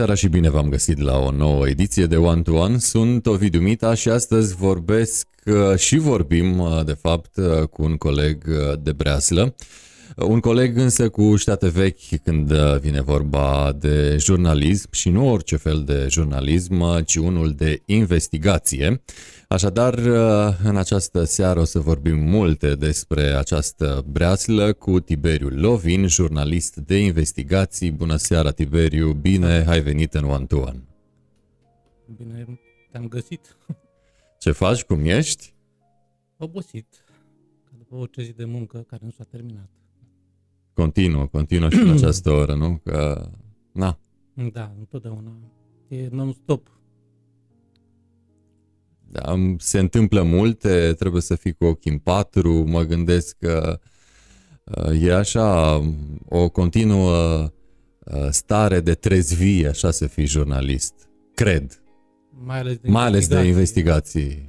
seara și bine v-am găsit la o nouă ediție de One to One. Sunt Ovidiu Mita și astăzi vorbesc uh, și vorbim, uh, de fapt, uh, cu un coleg de breaslă. Un coleg însă cu ștate vechi când vine vorba de jurnalism și nu orice fel de jurnalism, ci unul de investigație. Așadar, în această seară o să vorbim multe despre această breaslă cu Tiberiu Lovin, jurnalist de investigații. Bună seara, Tiberiu! Bine ai venit în One to One! Bine te-am găsit! Ce faci? Cum ești? Obosit, după orice zi de muncă care nu s-a terminat. Continuă, continuă și în această oră, nu? Că, na. Da, întotdeauna. E non-stop. Da, se întâmplă multe, trebuie să fii cu ochii în patru, mă gândesc că uh, e așa o continuă uh, stare de trezvie, așa să fii jurnalist. Cred. Mai ales de, Mai ales de investigații.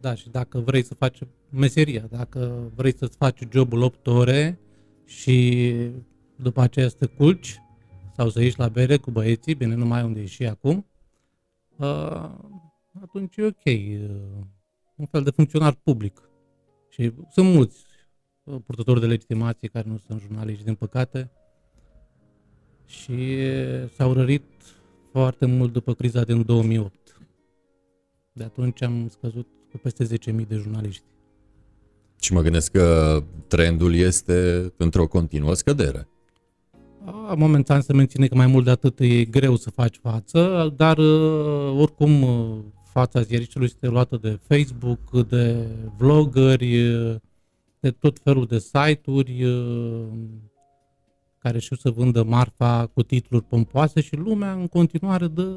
Da, și dacă vrei să faci meseria, dacă vrei să-ți faci jobul 8 ore, și după aceea să te culci sau să ieși la bere cu băieții, bine, nu mai unde e și acum, uh, atunci e ok. Uh, un fel de funcționar public. Și sunt mulți uh, purtători de legitimație care nu sunt jurnaliști, din păcate, și s-au rărit foarte mult după criza din 2008. De atunci am scăzut cu peste 10.000 de jurnaliști. Și mă gândesc că trendul este într-o continuă scădere. Momentan se menține că mai mult de atât e greu să faci față, dar uh, oricum uh, fața ziariștilor este luată de Facebook, de vloggeri, uh, de tot felul de site-uri care știu să vândă marfa cu titluri pompoase și lumea în continuare dă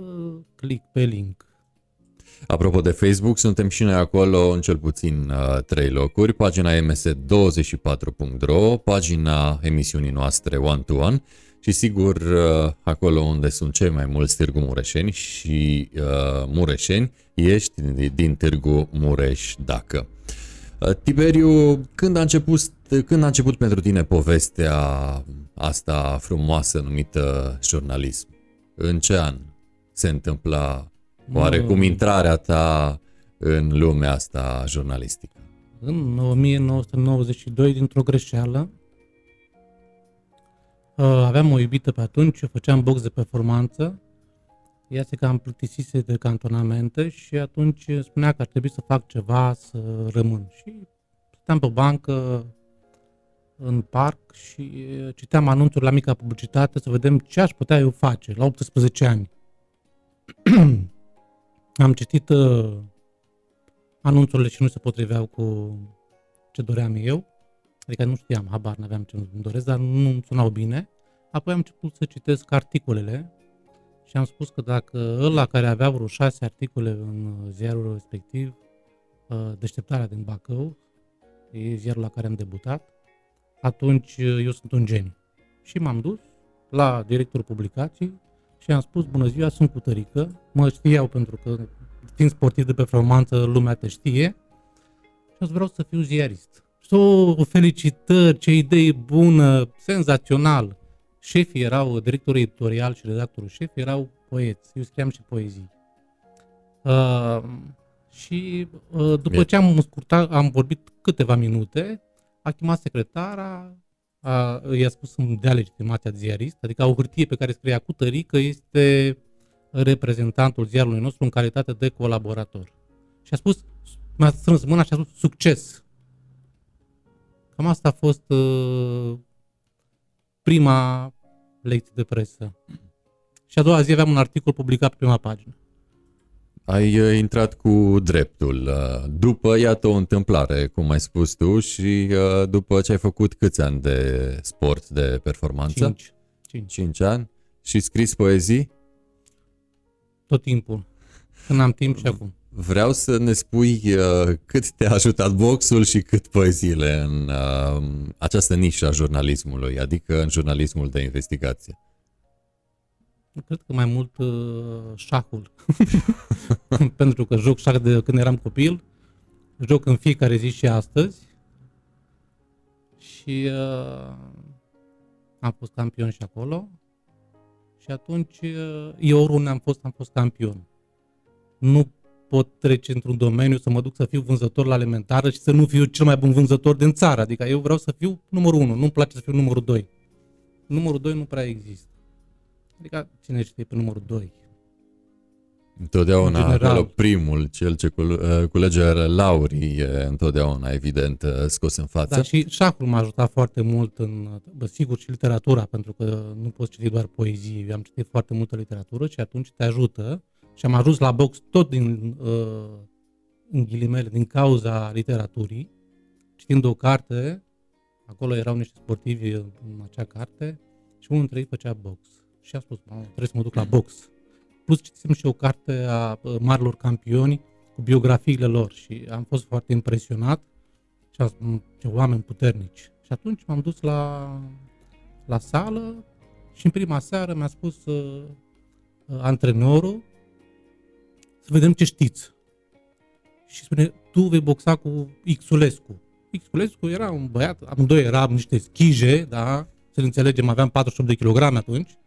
click pe link. Apropo de Facebook, suntem și noi acolo în cel puțin uh, trei locuri. Pagina ms24.ro, pagina emisiunii noastre One to One și sigur uh, acolo unde sunt cei mai mulți Târgu Mureșeni și uh, Mureșeni, ești din Târgu Mureș dacă. Uh, Tiberiu, când a, început, când a început pentru tine povestea asta frumoasă numită jurnalism? În ce an se întâmpla Oarecum intrarea ta în lumea asta jurnalistică? În 1992, dintr-o greșeală, uh, aveam o iubită pe atunci, făceam box de performanță, ea se cam plictisise de cantonamente și atunci spunea că ar trebui să fac ceva să rămân. Și stăteam pe o bancă în parc și citeam anunțuri la mica publicitate să vedem ce aș putea eu face la 18 ani. Am citit uh, anunțurile și nu se potriveau cu ce doream eu. Adică nu știam, habar n-aveam ce îmi doresc, dar nu îmi sunau bine. Apoi am început să citesc articolele și am spus că dacă ăla care avea vreo șase articole în ziarul respectiv, uh, Deșteptarea din Bacău, e ziarul la care am debutat, atunci uh, eu sunt un geniu. Și m-am dus la directorul publicației și am spus, bună ziua, sunt cu tărică, mă știau pentru că fiind sportiv de performanță, lumea te știe și vreau să fiu ziarist. So, o felicitări, ce idee bună, senzațional. Șefii erau, directorul editorial și redactorul șef erau poeți, eu scriam și poezii. Uh, și uh, după Bine. ce am scurtat, am vorbit câteva minute, a chemat secretara, a, i-a spus să-mi dea legitimația de ziarist, adică o hârtie pe care scria cu tărică este reprezentantul ziarului nostru în calitate de colaborator. Și a spus, mi-a strâns mâna și a spus succes. Cam asta a fost uh, prima lecție de presă. Și a doua zi aveam un articol publicat pe prima pagină. Ai uh, intrat cu dreptul. Uh, după, iată o întâmplare, cum ai spus tu, și uh, după ce ai făcut câți ani de sport, de performanță? Cinci. Cinci, Cinci ani. Și scris poezii? Tot timpul. Când am timp și acum. Vreau să ne spui uh, cât te-a ajutat boxul și cât poeziile în uh, această nișă a jurnalismului, adică în jurnalismul de investigație. Cred că mai mult uh, șahul. Pentru că joc șah de când eram copil, joc în fiecare zi și astăzi. Și uh, am fost campion și acolo. Și atunci uh, eu oriunde am fost, am fost campion. Nu pot trece într-un domeniu să mă duc să fiu vânzător la alimentară și să nu fiu cel mai bun vânzător din țară. Adică eu vreau să fiu numărul 1, nu-mi place să fiu numărul 2. Numărul 2 nu prea există. Adică cine știe pe numărul 2? Întotdeauna acolo primul, cel ce uh, culege laurii, e întotdeauna evident uh, scos în față. Da, și șahul m-a ajutat foarte mult în, bă, sigur, și literatura, pentru că nu poți citi doar poezii, am citit foarte multă literatură și atunci te ajută și am ajuns la box tot din, uh, în ghilimele, din cauza literaturii, citind o carte, acolo erau niște sportivi în acea carte și unul dintre ei făcea box. Și a spus, trebuie să mă duc la box plus citisem și o carte a marilor campioni cu biografiile lor și am fost foarte impresionat și am spus, ce oameni puternici. Și atunci m-am dus la, la sală și în prima seară mi-a spus uh, uh, antrenorul să vedem ce știți. Și spune, tu vei boxa cu Xulescu. Xulescu era un băiat, amândoi eram niște schije, da, să ne înțelegem, aveam 48 de kilograme atunci,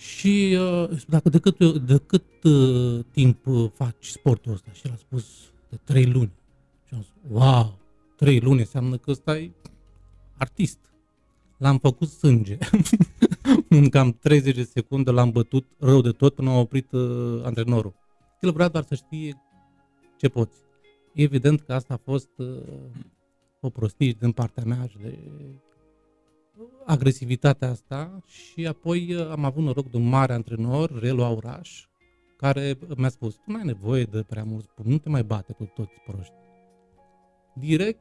și uh, dacă de cât, de cât uh, timp uh, faci sportul ăsta? Și el a spus de trei luni. Și am zis, wow, trei luni înseamnă că ăsta e artist. L-am făcut sânge. în cam 30 de secunde l-am bătut rău de tot până a oprit uh, antrenorul. El vrea doar să știe ce poți. Evident că asta a fost uh, o prostie din partea mea și de agresivitatea asta și apoi uh, am avut noroc de un mare antrenor, Relu Auraș, care mi-a spus, tu nu ai nevoie de prea mult spun, nu te mai bate cu toți proști. Direct,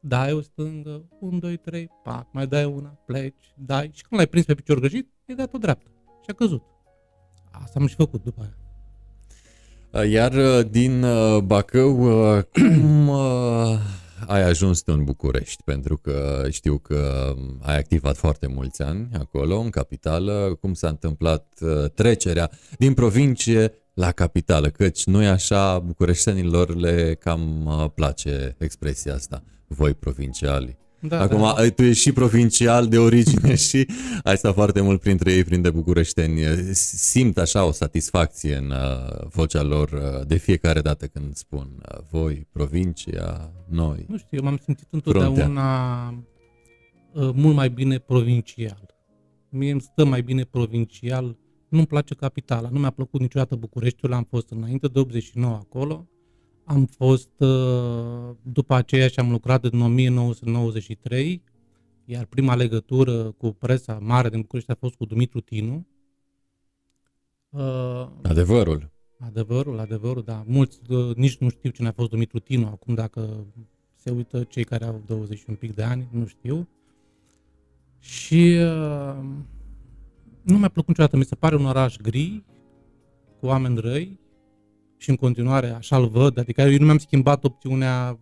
dai o stângă, un, doi, trei, pac, mai dai una, pleci, dai și când l-ai prins pe picior găjit, e dat o dreaptă și a căzut. Asta am și făcut după aia. Iar uh, din uh, Bacău, cum ai ajuns tu în București, pentru că știu că ai activat foarte mulți ani acolo, în capitală. Cum s-a întâmplat uh, trecerea din provincie la capitală? Căci nu e așa, bucureștenilor le cam uh, place expresia asta, voi provinciali. Da, Acum, da. tu ești și provincial de origine și ai stat foarte mult printre ei, printre bucureșteni. Simt așa o satisfacție în uh, vocea lor uh, de fiecare dată când spun uh, voi, provincia, noi. Nu știu, eu m-am simțit întotdeauna uh, mult mai bine provincial. Mie îmi stă mai bine provincial. Nu-mi place capitala, nu mi-a plăcut niciodată Bucureștiul, am fost înainte de 89 acolo am fost, uh, după aceea și am lucrat în 1993, iar prima legătură cu presa mare din București a fost cu Dumitru Tinu. Uh, adevărul. Adevărul, adevărul, da. Mulți uh, nici nu știu cine a fost Dumitru Tinu, acum dacă se uită cei care au 20 un pic de ani, nu știu. Și uh, nu mi-a plăcut niciodată, mi se pare un oraș gri, cu oameni răi, și în continuare așa-l văd, adică eu nu mi-am schimbat opțiunea,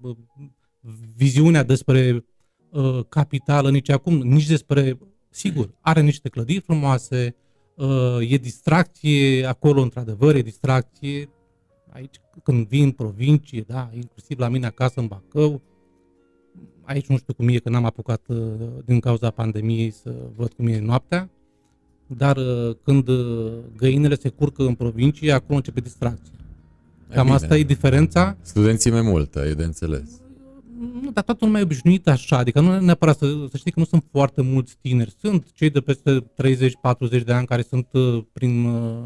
viziunea despre uh, capitală nici acum, nici despre, sigur, are niște clădiri frumoase, uh, e distracție acolo, într-adevăr, e distracție, aici când vin în provincie, da, inclusiv la mine acasă în Bacău, aici nu știu cum e, că n-am apucat uh, din cauza pandemiei să văd cum e noaptea, dar uh, când uh, găinile se curcă în provincie, acolo începe distracție. Cam bine. asta e diferența. Studenții mai mult, e de înțeles. Nu, dar toată lumea e obișnuită așa, adică nu neapărat să, să știi că nu sunt foarte mulți tineri, sunt cei de peste 30-40 de ani care sunt uh, prin, uh,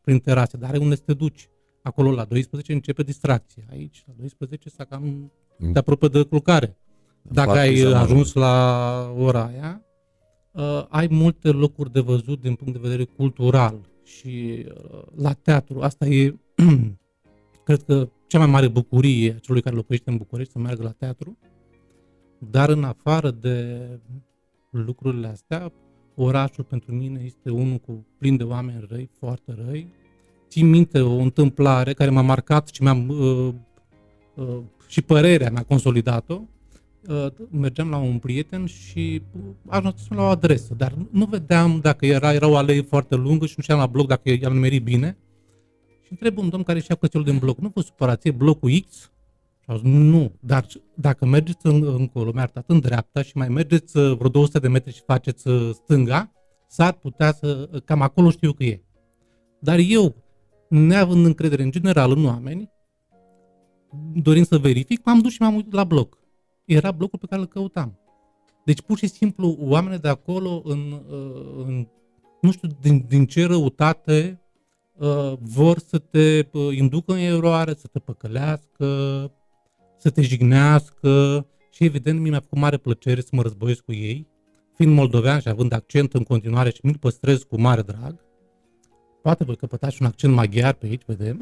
prin terase, dar are unde să te duci. Acolo la 12 începe distracția, aici la 12 s-a cam mm. te apropie de culcare. Dacă ai ajuns la ora aia, uh, ai multe locuri de văzut din punct de vedere cultural și uh, la teatru, asta e Cred că cea mai mare bucurie a celui care locuiește în București să meargă la teatru, dar în afară de lucrurile astea, orașul pentru mine este unul cu plin de oameni răi, foarte răi. Țin minte o întâmplare care m-a marcat și mi-am uh, uh, și părerea mi-a consolidat-o. Uh, mergeam la un prieten și ajunsesem la o adresă, dar nu vedeam dacă era, era o alee foarte lungă și nu știam la bloc dacă i-am numerit bine și întreb un domn care și-a cățelul din bloc, nu vă supărați, e blocul X? Și au zis, nu, dar dacă mergeți în, încolo, mi-a arătat în dreapta și mai mergeți uh, vreo 200 de metri și faceți uh, stânga, s-ar putea să, cam acolo știu că e. Dar eu, neavând încredere în general în oameni, dorind să verific, m-am dus și m-am uitat la bloc. Era blocul pe care îl căutam. Deci pur și simplu oamenii de acolo în, uh, în nu știu din, din ce răutate uh, vor să te uh, inducă în eroare, să te păcălească, să te jignească și evident mi-a făcut mare plăcere să mă războiesc cu ei, fiind moldovean și având accent în continuare și mi-l păstrez cu mare drag. Poate voi căpătați un accent maghiar pe aici, vedem.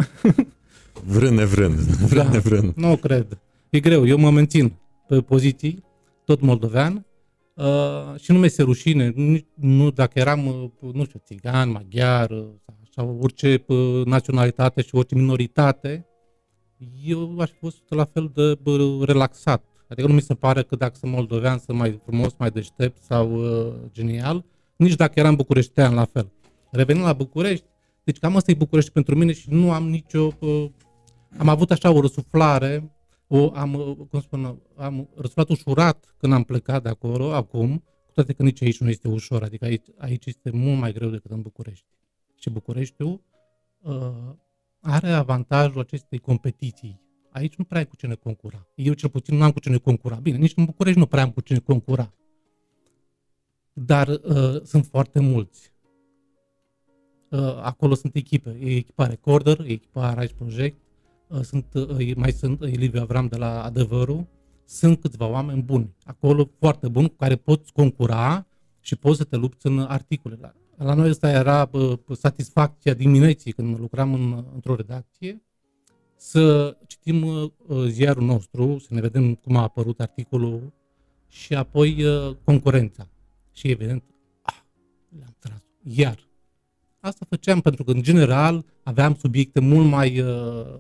Vrând nevrând, vrând da, nevrând. Nu cred. E greu, eu mă mențin pe poziții, tot moldovean, uh, și nu mi-e rușine, nu, nu dacă eram, uh, nu știu, țigan, maghiar, uh, sau orice uh, naționalitate și orice minoritate, eu aș fi fost la fel de relaxat. Adică nu mi se pare că dacă sunt moldovean sunt mai frumos, mai deștept sau uh, genial, nici dacă eram bucureștean la fel. Revenind la București, deci cam asta e București pentru mine și nu am nicio... Uh, am avut așa o răsuflare, o, am, uh, cum spun, am răsuflat ușurat când am plecat de acolo, acum, cu toate că nici aici nu este ușor, adică aici, aici este mult mai greu decât în București. Și Bucureștiul uh, are avantajul acestei competiții. Aici nu prea ai cu cine concura. Eu cel puțin nu am cu cine concura. Bine, nici în București nu prea am cu cine concura. Dar uh, sunt foarte mulți. Uh, acolo sunt echipe. E echipa Recorder, e echipa Rise Project, uh, sunt, uh, mai sunt uh, Liviu Avram de la Adevărul. Sunt câțiva oameni buni. Acolo foarte buni cu care poți concura și poți să te lupți în articole. La noi asta era uh, satisfacția dimineții când lucram în, într-o redacție, să citim uh, ziarul nostru, să ne vedem cum a apărut articolul și apoi uh, concurența. Și evident, ah, le-am tras iar. Asta făceam pentru că, în general, aveam subiecte mult mai uh,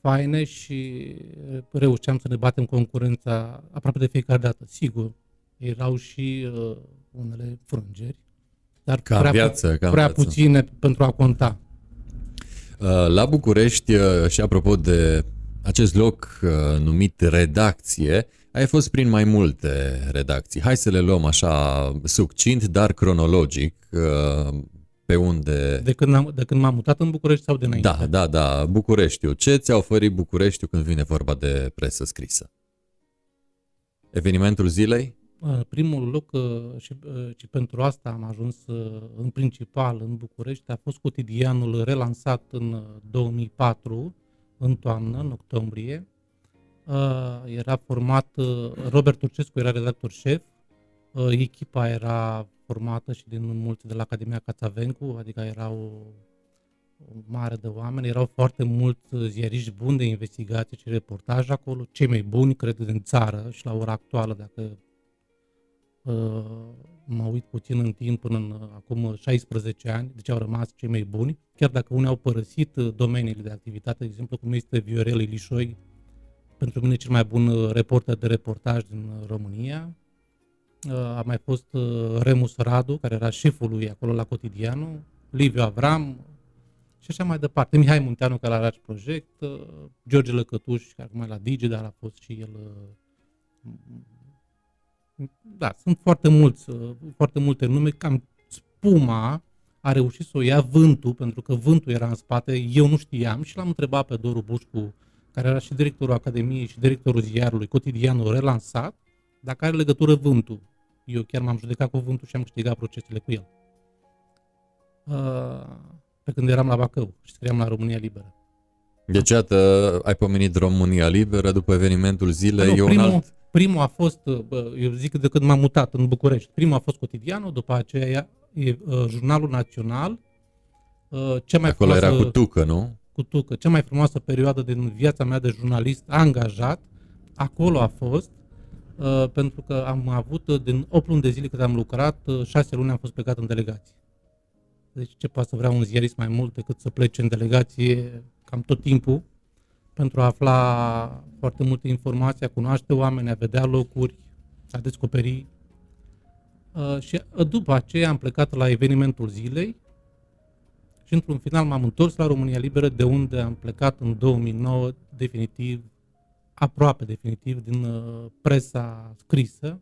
faine și reușeam să ne batem concurența aproape de fiecare dată. Sigur, erau și uh, unele frângeri, dar ca prea, viață, ca prea viață. puține pentru a conta. Uh, la București, uh, și apropo de acest loc uh, numit redacție, ai fost prin mai multe redacții. Hai să le luăm așa succint, dar cronologic, pe unde... De când, am, de când m-am mutat în București sau de înainte? Da, da, da, Bucureștiu. Ce ți-a oferit Bucureștiu când vine vorba de presă scrisă? Evenimentul zilei? Primul loc și, și pentru asta am ajuns în principal în București a fost cotidianul relansat în 2004, în toamnă, în octombrie. Era format, Robert Turcescu era redactor șef, echipa era formată și din mulți de la Academia Cațavencu, adică era o, o mare de oameni, erau foarte mulți ziariști buni de investigație și reportaj acolo, cei mai buni, cred, din țară și la ora actuală, dacă mă uit puțin în timp, până în acum 16 ani, deci au rămas cei mai buni, chiar dacă unii au părăsit domeniile de activitate, de exemplu, cum este Viorel Ilișoi, pentru mine cel mai bun reporter de reportaj din România. A mai fost Remus Radu, care era șeful lui acolo la Cotidianul, Liviu Avram și așa mai departe. Mihai Munteanu, care la Raci Project, George Lăcătuș, care acum e la Digi, dar a fost și el da, sunt foarte mulți, uh, foarte multe nume, cam spuma a reușit să o ia vântul, pentru că vântul era în spate, eu nu știam și l-am întrebat pe Doru Bușcu, care era și directorul Academiei și directorul ziarului cotidianul relansat, dacă are legătură vântul. Eu chiar m-am judecat cu vântul și am câștigat procesele cu el. Uh, pe când eram la Bacău și scriam la România Liberă. Deci, iată, ai pomenit România Liberă după evenimentul zilei. Nu, primul, alt... primul a fost, eu zic de când m-am mutat în București, primul a fost cotidianul, după aceea e, uh, Jurnalul Național. Uh, cea mai Acolo frumoasă, era cu tucă, nu? Cu tucă. Cea mai frumoasă perioadă din viața mea de jurnalist angajat, acolo a fost, uh, pentru că am avut, uh, din 8 luni de zile cât am lucrat, 6 luni am fost plecat în delegație. Deci ce poate să vrea un ziarist mai mult decât să plece în delegație cam tot timpul pentru a afla foarte multe informații, a cunoaște oameni, a vedea locuri, a descoperi. Uh, și uh, după aceea am plecat la evenimentul zilei și într-un final m-am întors la România Liberă, de unde am plecat în 2009 definitiv, aproape definitiv, din uh, presa scrisă,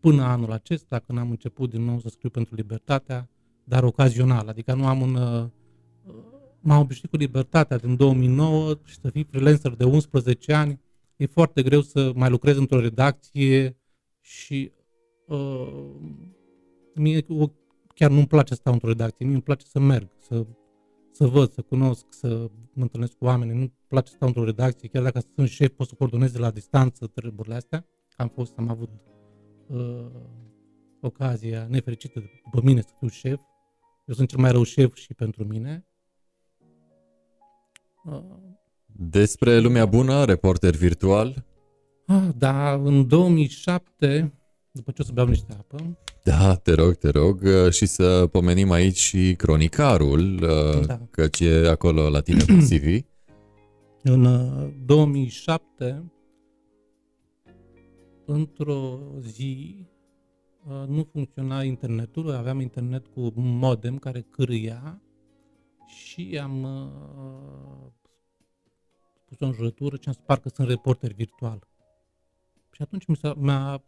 până anul acesta, când am început din nou să scriu pentru Libertatea, dar ocazional, adică nu am un... Uh, m-am obișnuit cu Libertatea din 2009 și să fii freelancer de 11 ani, e foarte greu să mai lucrez într-o redacție și uh, mie chiar nu-mi place să stau într-o redacție, mie îmi place să merg, să, să văd, să cunosc, să mă întâlnesc cu oameni, nu-mi place să stau într-o redacție, chiar dacă sunt șef, pot să coordonez de la distanță treburile astea. Am fost, am avut uh, ocazia nefericită după mine să fiu șef. Eu sunt cel mai rău șef și pentru mine. Uh, Despre lumea bună, reporter virtual. Ah, da, în 2007, după ce o să beau niște apă. Da, te rog, te rog. Uh, și să pomenim aici și cronicarul, uh, da. căci e acolo la tine pe CV. În 2007 într-o zi uh, nu funcționa internetul, aveam internet cu modem care cârâia și am uh, pus o înjurătură și am spus parcă sunt reporter virtual. Și atunci mi s-a, mi-a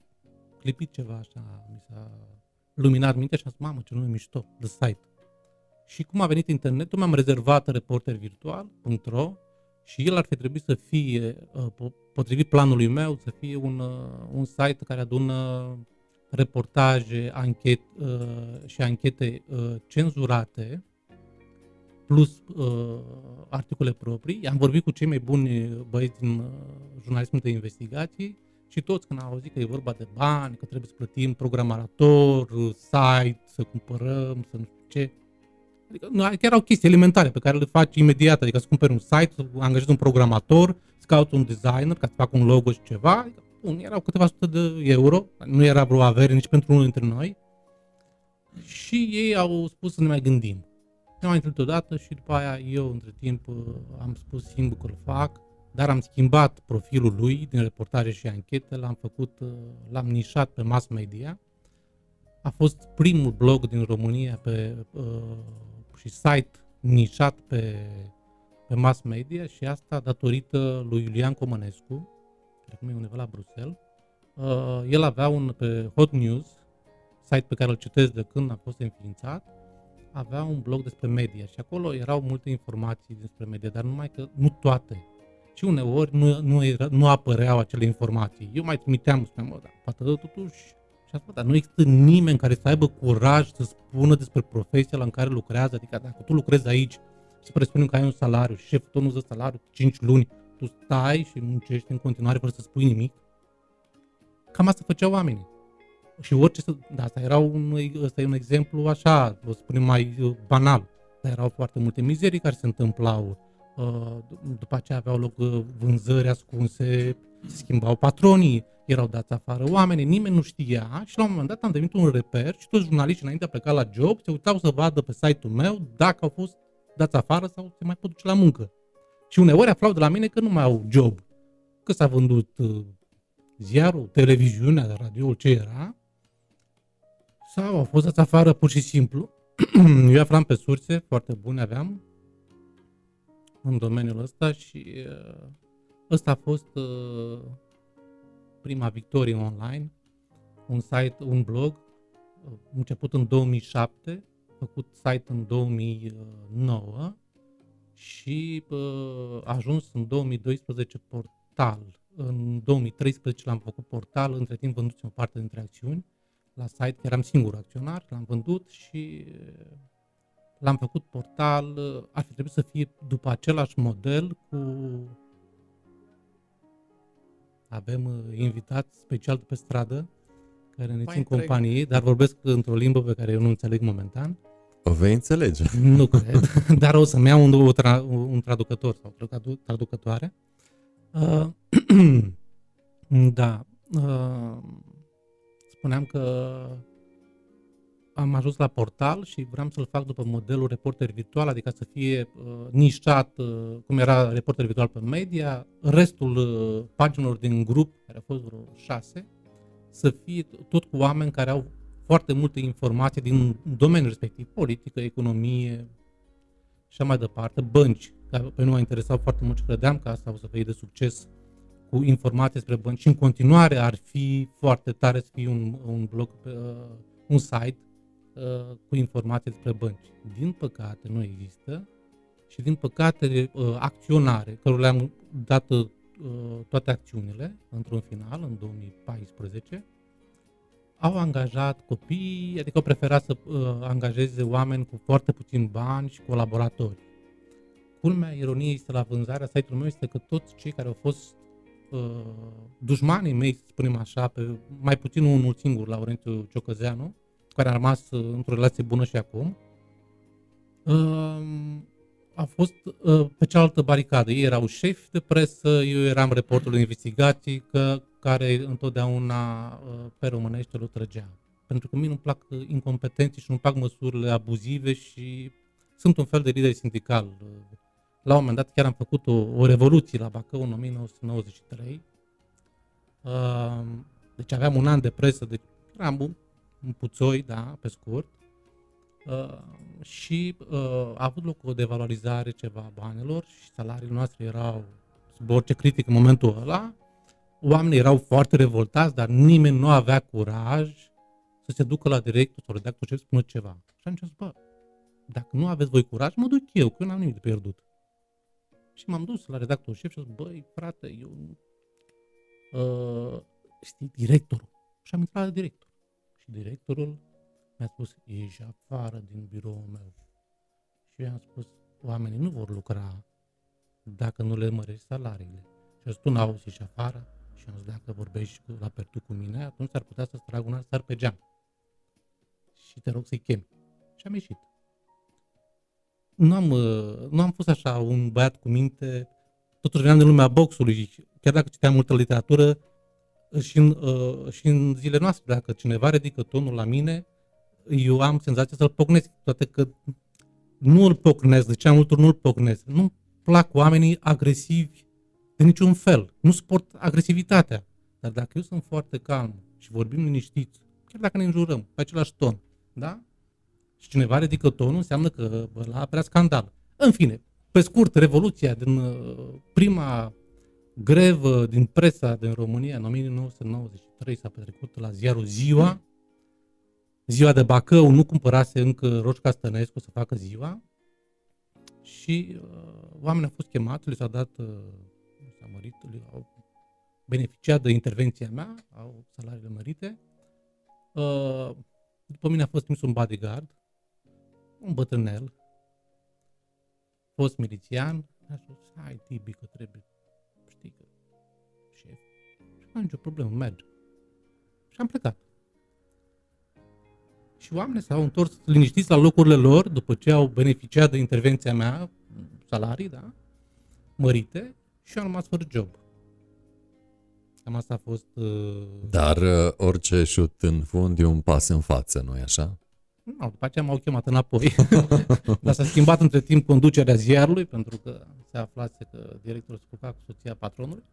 clipit ceva așa, mi s-a luminat mintea și am zis, mamă, ce nume mișto, The Site. Și cum a venit internetul, mi-am rezervat reportervirtual.ro și el ar fi trebuit să fie, uh, potrivit planului meu, să fie un, uh, un site care adună reportaje anchet, uh, și anchete cenzurate, plus articole proprii. Am vorbit cu cei mai buni băieți din jurnalismul de investigații și toți când au auzit că e vorba de bani, că trebuie să plătim programator, site, să cumpărăm, să nu știu ce, Adică, nu, chiar au chestii elementare pe care le faci imediat, adică să cumperi un site, să angajezi un programator, să cauți un designer ca să facă un logo și ceva. Adică, bun, erau câteva sute de euro, nu era vreo avere nici pentru unul dintre noi. Și ei au spus să ne mai gândim. Ne-am mai întâlnit odată și după aia eu între timp am spus singur că îl fac, dar am schimbat profilul lui din reportaje și anchete, l-am făcut, l-am nișat pe mass media. A fost primul blog din România pe uh, și site nișat pe, pe mass media și asta datorită lui Iulian Comănescu, care acum e undeva la Bruxelles. Uh, el avea un pe Hot News, site pe care îl citesc de când a fost înființat, avea un blog despre media și acolo erau multe informații despre media, dar numai că nu toate. Și uneori nu, nu, era, nu apăreau acele informații. Eu mai trimiteam, spuneam, mă, dar poate totuși și asta, dar nu există nimeni care să aibă curaj să spună despre profesia la în care lucrează. Adică dacă tu lucrezi aici și presupunem că ai un salariu și șeful tău nu dă salariu 5 luni, tu stai și muncești în continuare fără să spui nimic. Cam asta făceau oamenii. Și orice să... Da, asta era un, asta e un exemplu așa, o spunem mai uh, banal. Dar erau foarte multe mizerii care se întâmplau. Uh, după aceea aveau loc uh, vânzări ascunse, se schimbau patronii, erau dați afară oamenii, nimeni nu știa și la un moment dat am devenit un reper și toți jurnaliștii înainte a plecat la job se uitau să vadă pe site-ul meu dacă au fost dați afară sau se mai pot duce la muncă. Și uneori aflau de la mine că nu mai au job, că s-a vândut uh, ziarul, televiziunea, radioul, ce era, sau au fost dați afară pur și simplu. Eu aflam pe surse foarte bune, aveam în domeniul ăsta și uh, ăsta a fost uh, prima victorie online, un site, un blog, început în 2007, făcut site în 2009 și a ajuns în 2012 portal. În 2013 l-am făcut portal, între timp vândut o parte dintre acțiuni la site, că eram singur acționar, l-am vândut și l-am făcut portal, ar fi trebuit să fie după același model cu avem uh, invitați special de pe stradă care ne țin companie, dar vorbesc într-o limbă pe care eu nu înțeleg momentan. O vei înțelege. Nu cred, dar o să-mi iau un, un, tra- un traducător sau traducătoare. Uh, da. Uh, spuneam că am ajuns la portal și vreau să-l fac după modelul reporter virtual, adică să fie uh, nișat, uh, cum era reporter virtual pe media, restul uh, paginilor din grup, care au fost vreo șase, să fie tot cu oameni care au foarte multe informații din domeniul respectiv, politică, economie și așa mai departe, bănci, care pe noi m-a interesat foarte mult și credeam că asta o să fie de succes cu informații despre bănci și în continuare ar fi foarte tare să fie un, un blog, uh, un site uh, cu informații despre bănci. Din păcate nu există și din păcate uh, acționare, care le-am dat uh, toate acțiunile într-un final, în 2014, au angajat copii, adică au preferat să uh, angajeze oameni cu foarte puțin bani și colaboratori. Culmea ironiei este la vânzarea site-ului meu este că toți cei care au fost uh, dușmanii mei, să spunem așa, pe mai puțin unul singur, Laurențiu Ciocăzeanu, care a rămas uh, într-o relație bună și acum, uh, a fost uh, pe cealaltă baricadă. Ei erau șefi de presă, eu eram reporterul de investigații, că, care întotdeauna uh, pe românește îl trăgea. Pentru că mie nu-mi plac uh, incompetenții și nu-mi plac măsurile abuzive și sunt un fel de lider sindical. La un moment dat chiar am făcut o, o revoluție la Bacău în 1993. Uh, deci aveam un an de presă, deci eram un, un puțoi, da, pe scurt. Uh, și uh, a avut loc o devalorizare ceva a banilor și salariile noastre erau sub orice critic în momentul ăla. Oamenii erau foarte revoltați, dar nimeni nu avea curaj să se ducă la director sau redactor și să spună ceva. Și am zis, bă, dacă nu aveți voi curaj, mă duc eu, că eu n-am nimic de pierdut. Și m-am dus la redactor șef și am zis, băi, frate, eu... Uh, știi, directorul. Și am intrat la director. Și directorul mi-a spus, ești afară din biroul meu. Și eu am spus, oamenii nu vor lucra dacă nu le mărești salariile. Și eu spun, auzi, ești afară? Și am zis, dacă vorbești la pertu cu mine, atunci ar putea să-ți trag un sar pe geam. Și te rog să-i chemi. Și am ieșit. Nu am, uh, nu am fost așa un băiat cu minte, totuși veneam din lumea boxului, chiar dacă citeam multă literatură, și în, uh, și în zile noastre, dacă cineva ridică tonul la mine, eu am senzația să-l pocnesc, toate că nu îl pocnesc, de ce mult nu îl pocnesc. Nu plac oamenii agresivi de niciun fel. Nu sport agresivitatea. Dar dacă eu sunt foarte calm și vorbim liniștiți, chiar dacă ne înjurăm, pe același ton, da? Și cineva ridică tonul, înseamnă că la prea scandal. În fine, pe scurt, revoluția din uh, prima grevă din presa din România în 1993 s-a petrecut la ziarul Ziua, ziua de Bacău, nu cumpărase încă Roșca Stănescu să facă ziua și uh, oamenii au fost chemați, li s-a dat, uh, s-a mărit, li au beneficiat de intervenția mea, au salariile mărite. Uh, după mine a fost trimis un bodyguard, un bătrânel, fost milițian, a spus, hai Tibi că trebuie, știi că șef. Și nu am nicio problemă, merge. Și am plecat. Și oamenii s-au întors liniștiți la locurile lor după ce au beneficiat de intervenția mea, salarii, da, mărite, și au rămas fără job. Cam asta a fost... Uh... Dar uh, orice șut în fund e un pas în față, nu-i așa? Nu, după aceea m-au chemat înapoi. Dar s-a schimbat între timp conducerea ziarului, pentru că se aflase că directorul se culca cu soția patronului.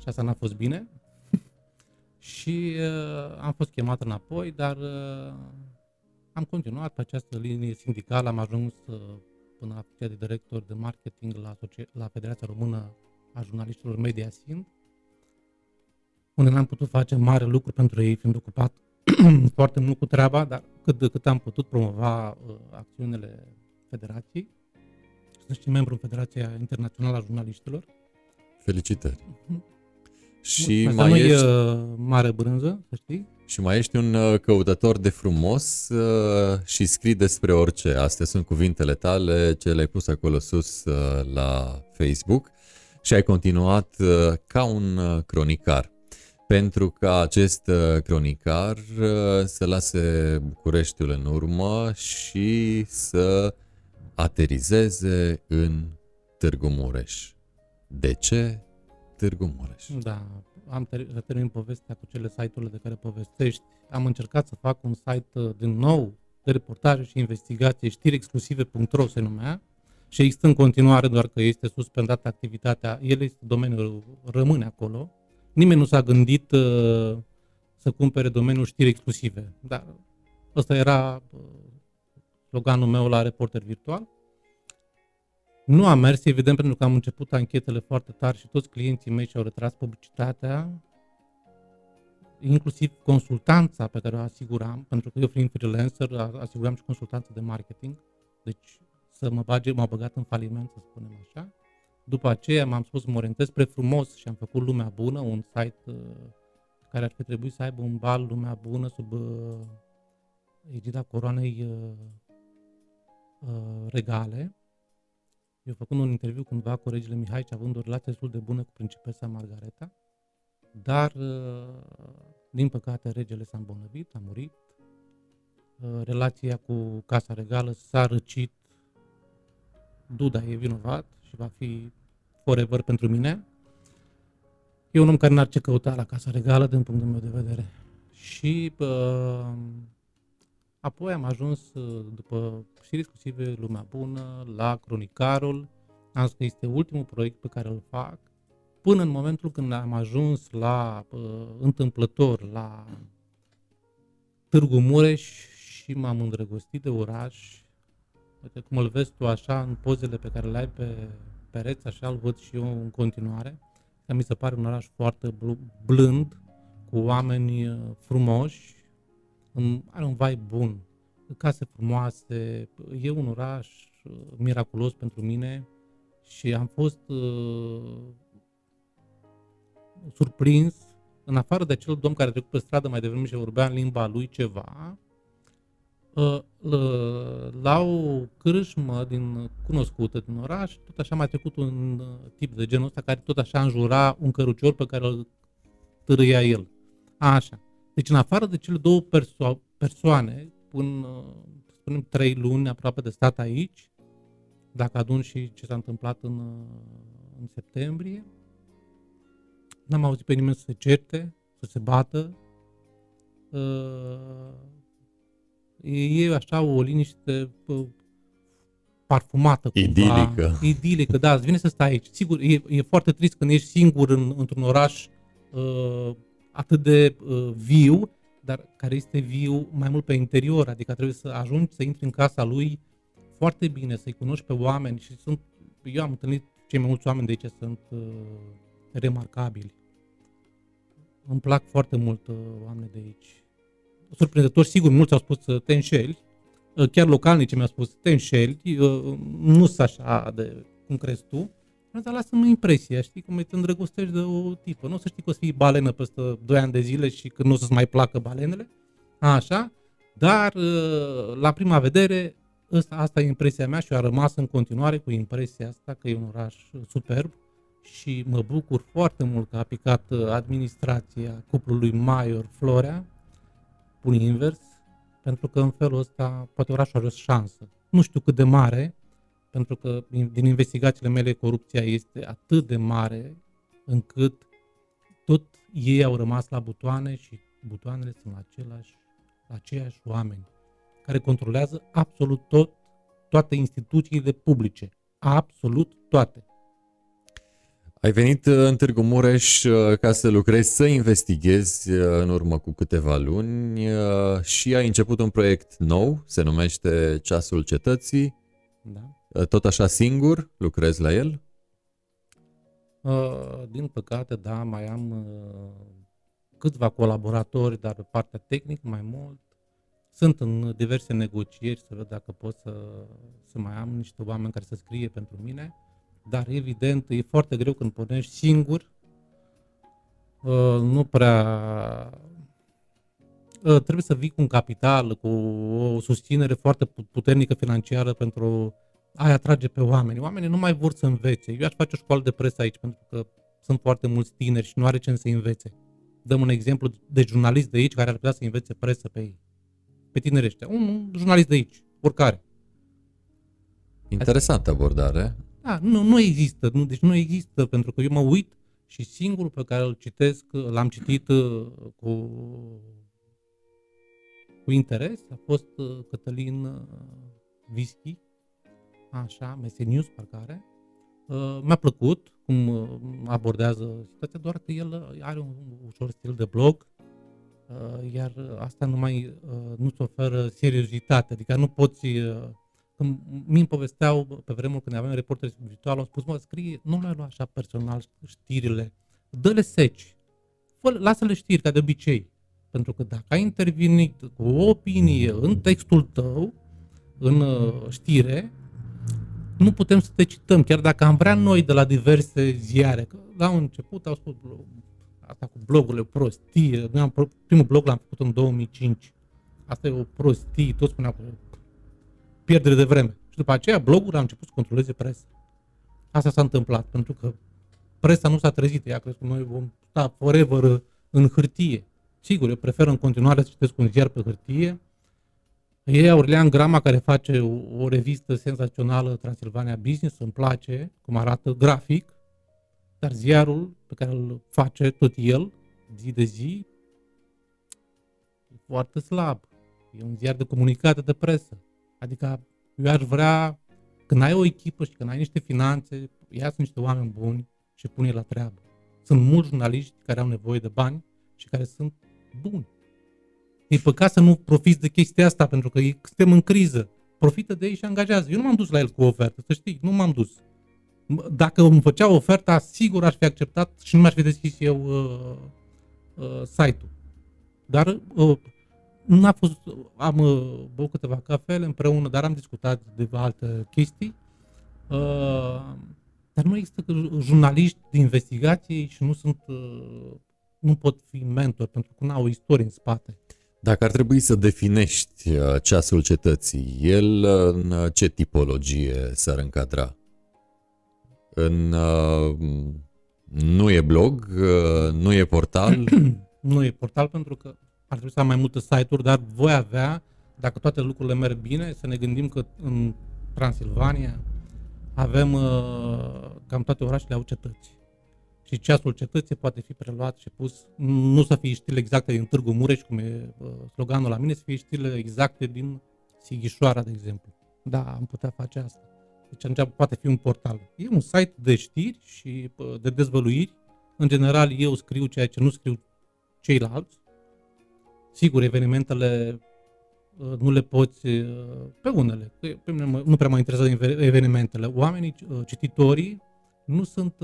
Și asta n-a fost bine și uh, am fost chemat înapoi, dar uh, am continuat pe această linie sindicală, am ajuns uh, până la funcția de director de marketing la, la Federația Română a Jurnaliștilor Media Sind, unde n-am putut face mare lucru pentru ei, fiind ocupat foarte mult cu treaba, dar cât de cât am putut promova uh, acțiunile federației. Sunt și membru în Federația Internațională a Jurnaliștilor. Felicitări! Uh-huh. Și Asta mai nu ești... e mare brânză, să știi? Și mai ești un uh, căutător de frumos uh, și scrii despre orice. Astea sunt cuvintele tale, ce le-ai pus acolo sus uh, la Facebook și ai continuat ca un cronicar. Pentru ca acest cronicar să lase Bucureștiul în urmă și să aterizeze în Târgu Mureș. De ce Târgu Mureș. Da, am ter- termin povestea cu cele site-urile de care povestești. Am încercat să fac un site uh, din nou de reportaje și investigație, știri exclusive.ro se numea, și există în continuare, doar că este suspendată activitatea. El este domeniul, rămâne acolo. Nimeni nu s-a gândit uh, să cumpere domeniul știri exclusive. Dar ăsta era uh, sloganul meu la reporter virtual. Nu a mers, evident, pentru că am început anchetele foarte tari și toți clienții mei și-au retras publicitatea, inclusiv consultanța pe care o asiguram, pentru că eu fiind freelancer asiguram și consultanță de marketing, deci să mă bage, m-a băgat în faliment, să spunem așa. După aceea m-am spus să mă orientez spre frumos și am făcut Lumea Bună, un site uh, care ar fi trebuit să aibă un bal Lumea Bună sub uh, egida coroanei uh, uh, regale. Eu făcând un interviu cândva cu regele Mihai și având o relație destul de bună cu principesa Margareta, dar, uh, din păcate, regele s-a îmbolnăvit, a murit. Uh, relația cu Casa Regală s-a răcit. Duda e vinovat și va fi forever pentru mine. E un om care n-ar ce căuta la Casa Regală, din punctul meu de vedere. Și uh, apoi am ajuns, uh, după știri exclusive, Lumea Bună, la Cronicarul. Am zis că este ultimul proiect pe care îl fac până în momentul când am ajuns la uh, întâmplător la Târgu Mureș și m-am îndrăgostit de oraș. Uite cum îl vezi tu așa în pozele pe care le ai pe pereți, așa îl văd și eu în continuare. Că mi se pare un oraș foarte blând, cu oameni uh, frumoși, are un vibe bun, case frumoase, e un oraș uh, miraculos pentru mine și am fost uh, surprins, în afară de acel domn care trecut pe stradă mai devreme și vorbea în limba lui ceva, uh, la o cârșmă din, cunoscută din oraș, tot așa mai trecut un uh, tip de genul ăsta care tot așa înjura un cărucior pe care îl târâia el. Așa. Deci în afară de cele două perso- persoane, până, să spunem, trei luni aproape de stat aici, dacă adun și ce s-a întâmplat în, uh, în septembrie, N-am auzit pe nimeni să se certe, să se bată. Uh, e așa o liniște uh, parfumată cumva. Idilică. Idilică, da, îți vine să stai aici. Sigur, e, e foarte trist când ești singur în, într-un oraș uh, atât de uh, viu, dar care este viu mai mult pe interior, adică trebuie să ajungi să intri în casa lui foarte bine, să-i cunoști pe oameni și sunt, eu am întâlnit cei mai mulți oameni de aici sunt uh, remarcabili. Îmi plac foarte mult uh, oamenii de aici. Surprinzător, sigur, mulți au spus uh, te înșeli, uh, chiar localnici mi-au spus te înșeli, uh, nu sunt așa de cum crezi tu, dar lasă-mă impresia, știi, cum te îndrăgostești de o tipă. Nu o să știi că o să fii balenă peste 2 ani de zile și că nu o să-ți mai placă balenele, așa, dar uh, la prima vedere asta, asta e impresia mea și eu a rămas în continuare cu impresia asta că e un oraș superb și mă bucur foarte mult că a picat uh, administrația cuplului Maior Florea, pun invers, pentru că în felul ăsta poate orașul are o șansă. Nu știu cât de mare, pentru că din investigațiile mele corupția este atât de mare încât tot ei au rămas la butoane și butoanele sunt același, aceiași oameni care controlează absolut tot, toate instituțiile publice. Absolut toate. Ai venit uh, în Târgu Mureș uh, ca să lucrezi, să investighezi uh, în urmă cu câteva luni și ai început un proiect nou, se numește Ceasul Cetății. Da. Tot așa singur lucrezi la el? Din păcate, da, mai am câțiva colaboratori, dar partea tehnică mai mult. Sunt în diverse negocieri să văd dacă pot să, să mai am niște oameni care să scrie pentru mine dar evident e foarte greu când pornești singur, uh, nu prea uh, trebuie să vii cu un capital, cu o susținere foarte puternică financiară pentru a atrage pe oameni. Oamenii nu mai vor să învețe. Eu aș face o școală de presă aici pentru că sunt foarte mulți tineri și nu are ce să învețe. Dăm un exemplu de jurnalist de aici care ar putea să învețe presă pe ei. Pe tineri ăștia. Un jurnalist de aici, oricare. Interesantă abordare. Da, nu, nu există, nu, deci nu există, pentru că eu mă uit și singurul pe care îl citesc, l-am citit uh, cu, cu interes, a fost uh, Cătălin uh, Vischi, așa, Mesenius, parcă are. Mi-a plăcut cum abordează situația, doar că el are un ușor stil de blog, iar asta nu mai nu-ți oferă seriozitate, adică nu poți când mi îmi povesteau pe vremuri când aveam reporteri virtual, au spus, mă, scrie, nu le lua așa personal știrile, dă-le seci, Fă, lasă-le știri ca de obicei. Pentru că dacă ai intervenit cu o opinie în textul tău, în uh, știre, nu putem să te cităm, chiar dacă am vrea noi de la diverse ziare. Că la un început au spus asta cu blogurile prostie. Noi am, primul blog l-am făcut în 2005. Asta e o prostie, toți spuneau că pierdere de vreme. Și după aceea blogul a început să controleze presa. Asta s-a întâmplat, pentru că presa nu s-a trezit. Ea crezi că noi vom sta forever în hârtie. Sigur, eu prefer în continuare să citesc un ziar pe hârtie. E Aurelian Grama care face o, o revistă senzațională, Transilvania Business, îmi place cum arată grafic, dar ziarul pe care îl face tot el, zi de zi, e foarte slab. E un ziar de comunicare de presă. Adică eu aș vrea, când ai o echipă și când ai niște finanțe, ia niște oameni buni și pune la treabă. Sunt mulți jurnaliști care au nevoie de bani și care sunt buni. E păcat să nu profiți de chestia asta, pentru că suntem în criză. Profită de ei și angajează. Eu nu m-am dus la el cu o ofertă, să știi, nu m-am dus. Dacă îmi făcea oferta, sigur aș fi acceptat și nu mi-aș fi deschis eu uh, uh, site-ul. Dar uh, nu a fost, am uh, băut câteva cafele împreună, dar am discutat de alte chestii. Uh, dar nu există jurnaliști de investigație și nu sunt, uh, nu pot fi mentor pentru că nu au o istorie în spate. Dacă ar trebui să definești uh, ceasul cetății, el în ce tipologie s-ar încadra? În nu e blog, nu e portal? nu e portal pentru că ar trebui să am mai multe site-uri, dar voi avea, dacă toate lucrurile merg bine, să ne gândim că în Transilvania avem, uh, cam toate orașele au cetăți. Și ceasul cetății poate fi preluat și pus, nu să fie știle exacte din Târgu Mureș, cum e uh, sloganul la mine, să fie știle exacte din Sighișoara, de exemplu. Da, am putea face asta. Deci atunci poate fi un portal. E un site de știri și uh, de dezvăluiri. În general, eu scriu ceea ce nu scriu ceilalți Sigur, evenimentele uh, nu le poți, uh, pe unele, pe mine nu prea mă interesează evenimentele. Oamenii, uh, cititorii, nu sunt,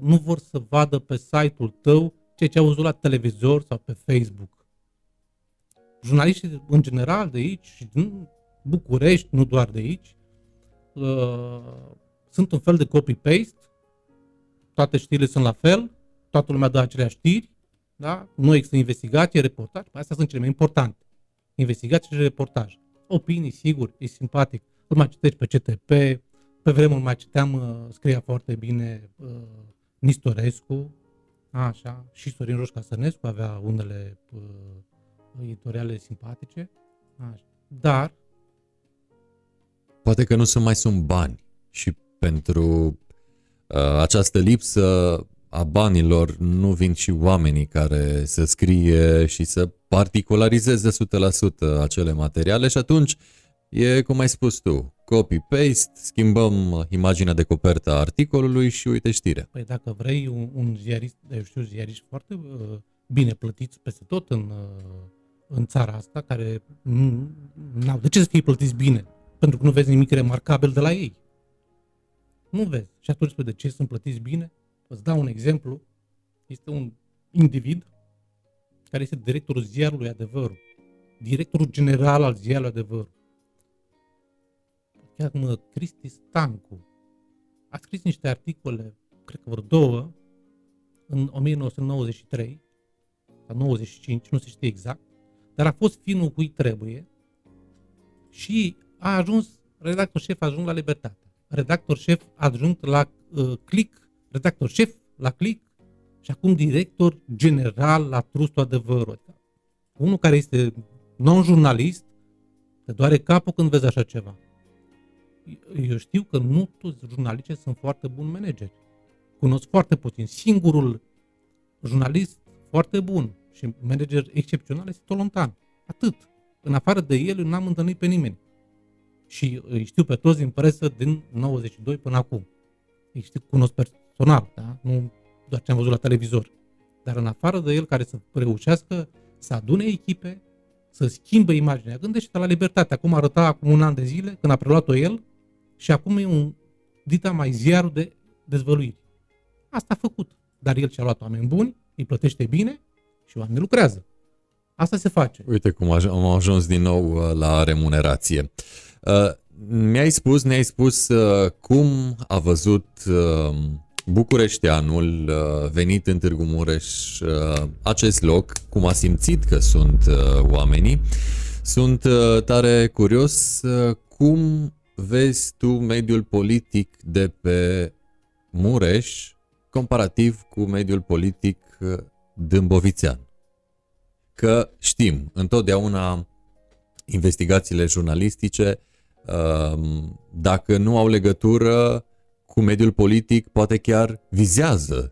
nu vor să vadă pe site-ul tău ceea ce au văzut la televizor sau pe Facebook. Jurnaliștii în general de aici, din București, nu doar de aici, sunt un fel de copy-paste, toate știrile sunt la fel, toată lumea dă aceleași știri, da? Nu există investigație, reportaj, astea sunt cele mai importante. Investigație și reportaj. Opinii, sigur, e simpatic. Îl mai citești pe CTP, pe vremuri mai citeam, uh, scria foarte bine uh, Nistorescu, așa, și Sorin Roșca Sănescu avea unele uh, editoriale simpatice, așa. dar... Poate că nu sunt mai sunt bani și pentru uh, această lipsă a banilor nu vin și oamenii care să scrie și să particularizeze 100% acele materiale și atunci e cum ai spus tu, copy-paste, schimbăm imaginea de copertă a articolului și uite știre. Păi dacă vrei un, un ziarist, eu știu, ziariști foarte uh, bine plătiți peste tot în, uh, în țara asta, care n-au de ce să fie plătiți bine? Pentru că nu vezi nimic remarcabil de la ei. Nu vezi. Și atunci, de ce sunt plătiți bine? Îți dau un exemplu. Este un individ care este directorul ziarului Adevărul. Directorul general al ziarului Adevărul. Chiar mă, Cristi Stancu. A scris niște articole, cred că vreo două, în 1993 sau 95, nu se știe exact, dar a fost finul cui trebuie și a ajuns redactor șef adjunct la Libertate, redactor șef adjunct la uh, Click redactor șef la Click și acum director general la Trustul Adevărul. Unul care este non-jurnalist, te doare capul când vezi așa ceva. Eu știu că nu toți jurnaliștii sunt foarte buni manageri. Cunosc foarte puțin. Singurul jurnalist foarte bun și manager excepțional este Tolontan. Atât. În afară de el, eu n-am întâlnit pe nimeni. Și îi știu pe toți din presă din 92 până acum. Îi știu, cunosc personal, da? nu doar ce am văzut la televizor. Dar în afară de el care să reușească să adune echipe, să schimbe imaginea. Gândește-te la libertate. Acum arăta acum un an de zile, când a preluat-o el, și acum e un dita mai ziarul de dezvăluiri. Asta a făcut. Dar el și-a luat oameni buni, îi plătește bine și oamenii lucrează. Asta se face. Uite cum am ajuns din nou uh, la remunerație. Uh, mi-ai spus, ne-ai spus uh, cum a văzut bucureșteanul venit în Târgu Mureș acest loc, cum a simțit că sunt oamenii. Sunt tare curios cum vezi tu mediul politic de pe Mureș comparativ cu mediul politic dâmbovițean. Că știm, întotdeauna investigațiile jurnalistice, um, dacă nu au legătură cu mediul politic, poate chiar vizează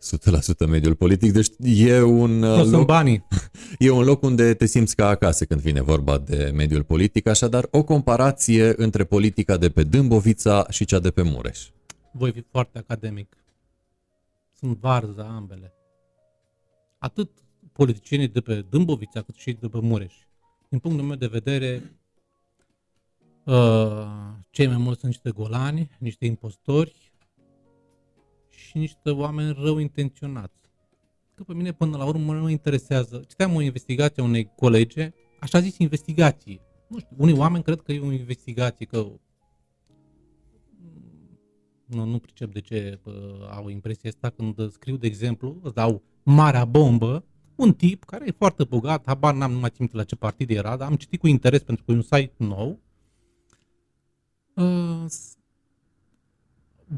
100% mediul politic. Deci e un uh, loc, banii. e un loc unde te simți ca acasă când vine vorba de mediul politic, așadar o comparație între politica de pe Dâmbovița și cea de pe Mureș. Voi fi foarte academic. Sunt varză ambele. Atât politicienii de pe Dâmbovița cât și de pe Mureș. Din punctul meu de vedere, uh, cei mai mulți sunt niște golani, niște impostori și niște oameni rău intenționați. Că pe mine până la urmă nu mă interesează. Citeam o investigație a unei colege, așa zis investigație. Nu știu, unii oameni cred că e o investigație, că nu, nu pricep de ce uh, au impresia asta când scriu, de exemplu, îți dau marea bombă, un tip care e foarte bogat, habar n-am, nu mai țin la ce partid era, dar am citit cu interes pentru că e un site nou, uh,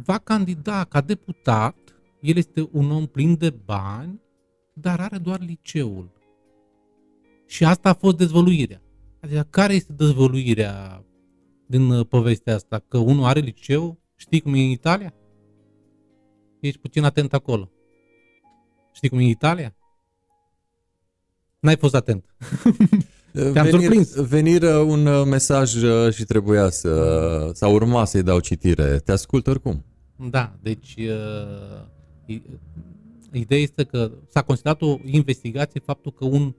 va candida ca deputat, el este un om plin de bani, dar are doar liceul. Și asta a fost dezvăluirea. Adică care este dezvăluirea din uh, povestea asta? Că unul are liceu, știi cum e în Italia? Ești puțin atent acolo. Știi cum e în Italia? N-ai fost atent. Te-am venir, surprins. Venir uh, un uh, mesaj uh, și trebuia să, sau urma să-i dau citire. Te ascult oricum. Da, deci ideea este că s-a considerat o investigație faptul că un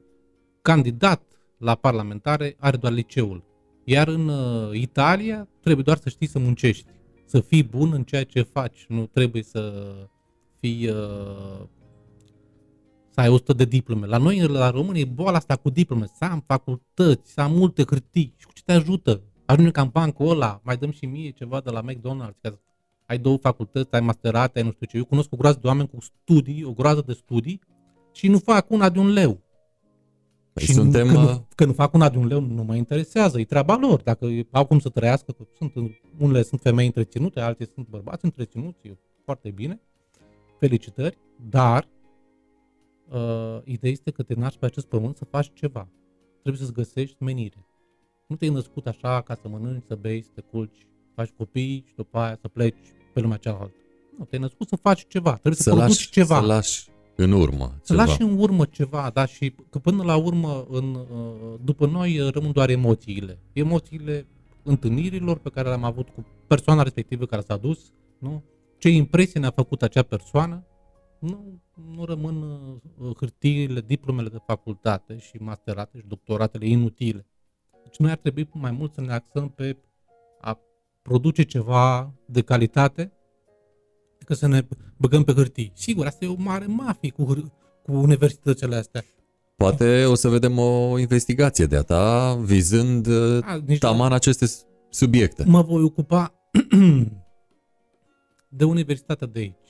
candidat la parlamentare are doar liceul. Iar în Italia trebuie doar să știi să muncești, să fii bun în ceea ce faci, nu trebuie să fii să ai 100 de diplome. La noi, la români, e boala asta cu diplome. Să am facultăți, să am multe hârtii. Și cu ce te ajută? Ajunge ca în bancul ăla, mai dăm și mie ceva de la McDonald's, că ai două facultăți, ai masterate, ai nu știu ce. Eu cunosc o groază de oameni cu studii, o groază de studii și nu fac una de un leu. Păi și suntem... Că nu, uh, că nu fac una de un leu nu mă interesează, e treaba lor. Dacă au cum să trăiască, că sunt, unele sunt femei întreținute, altele sunt bărbați întreținuți, e foarte bine. Felicitări, dar uh, ideea este că te naști pe acest pământ să faci ceva. Trebuie să-ți găsești menire. Nu te-ai născut așa ca să mănânci, să bei, să te culci, faci copii și după aia să pleci pe lumea cealaltă. Nu, te-ai născut să faci ceva, trebuie să, să produci lași, ceva. Să lași în urmă Să ceva. lași în urmă ceva, da, și că până la urmă, în, uh, după noi rămân doar emoțiile. Emoțiile întâlnirilor pe care le-am avut cu persoana respectivă care s-a dus, nu? Ce impresie ne-a făcut acea persoană, nu, nu rămân uh, hârtiile, diplomele de facultate și masterate și doctoratele inutile. Deci noi ar trebui mai mult să ne axăm pe a produce ceva de calitate decât să ne băgăm pe hârtii. Sigur, asta e o mare mafie cu, cu universitățile astea. Poate o să vedem o investigație de-a ta vizând uh, a, taman aceste subiecte. Mă voi ocupa de universitatea de aici.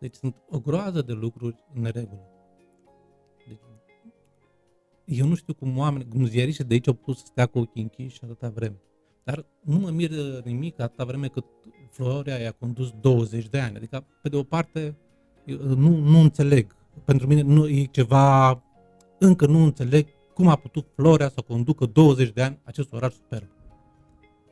Deci sunt o groază de lucruri în neregulă. Deci, eu nu știu cum oameni, cum ziariști de aici au putut să stea cu ochii închiși atâta vreme. Dar nu mă miră nimic atâta vreme cât Florea i-a condus 20 de ani. Adică, pe de o parte, nu, nu înțeleg. Pentru mine nu e ceva, încă nu înțeleg cum a putut Florea să conducă 20 de ani acest oraș superb.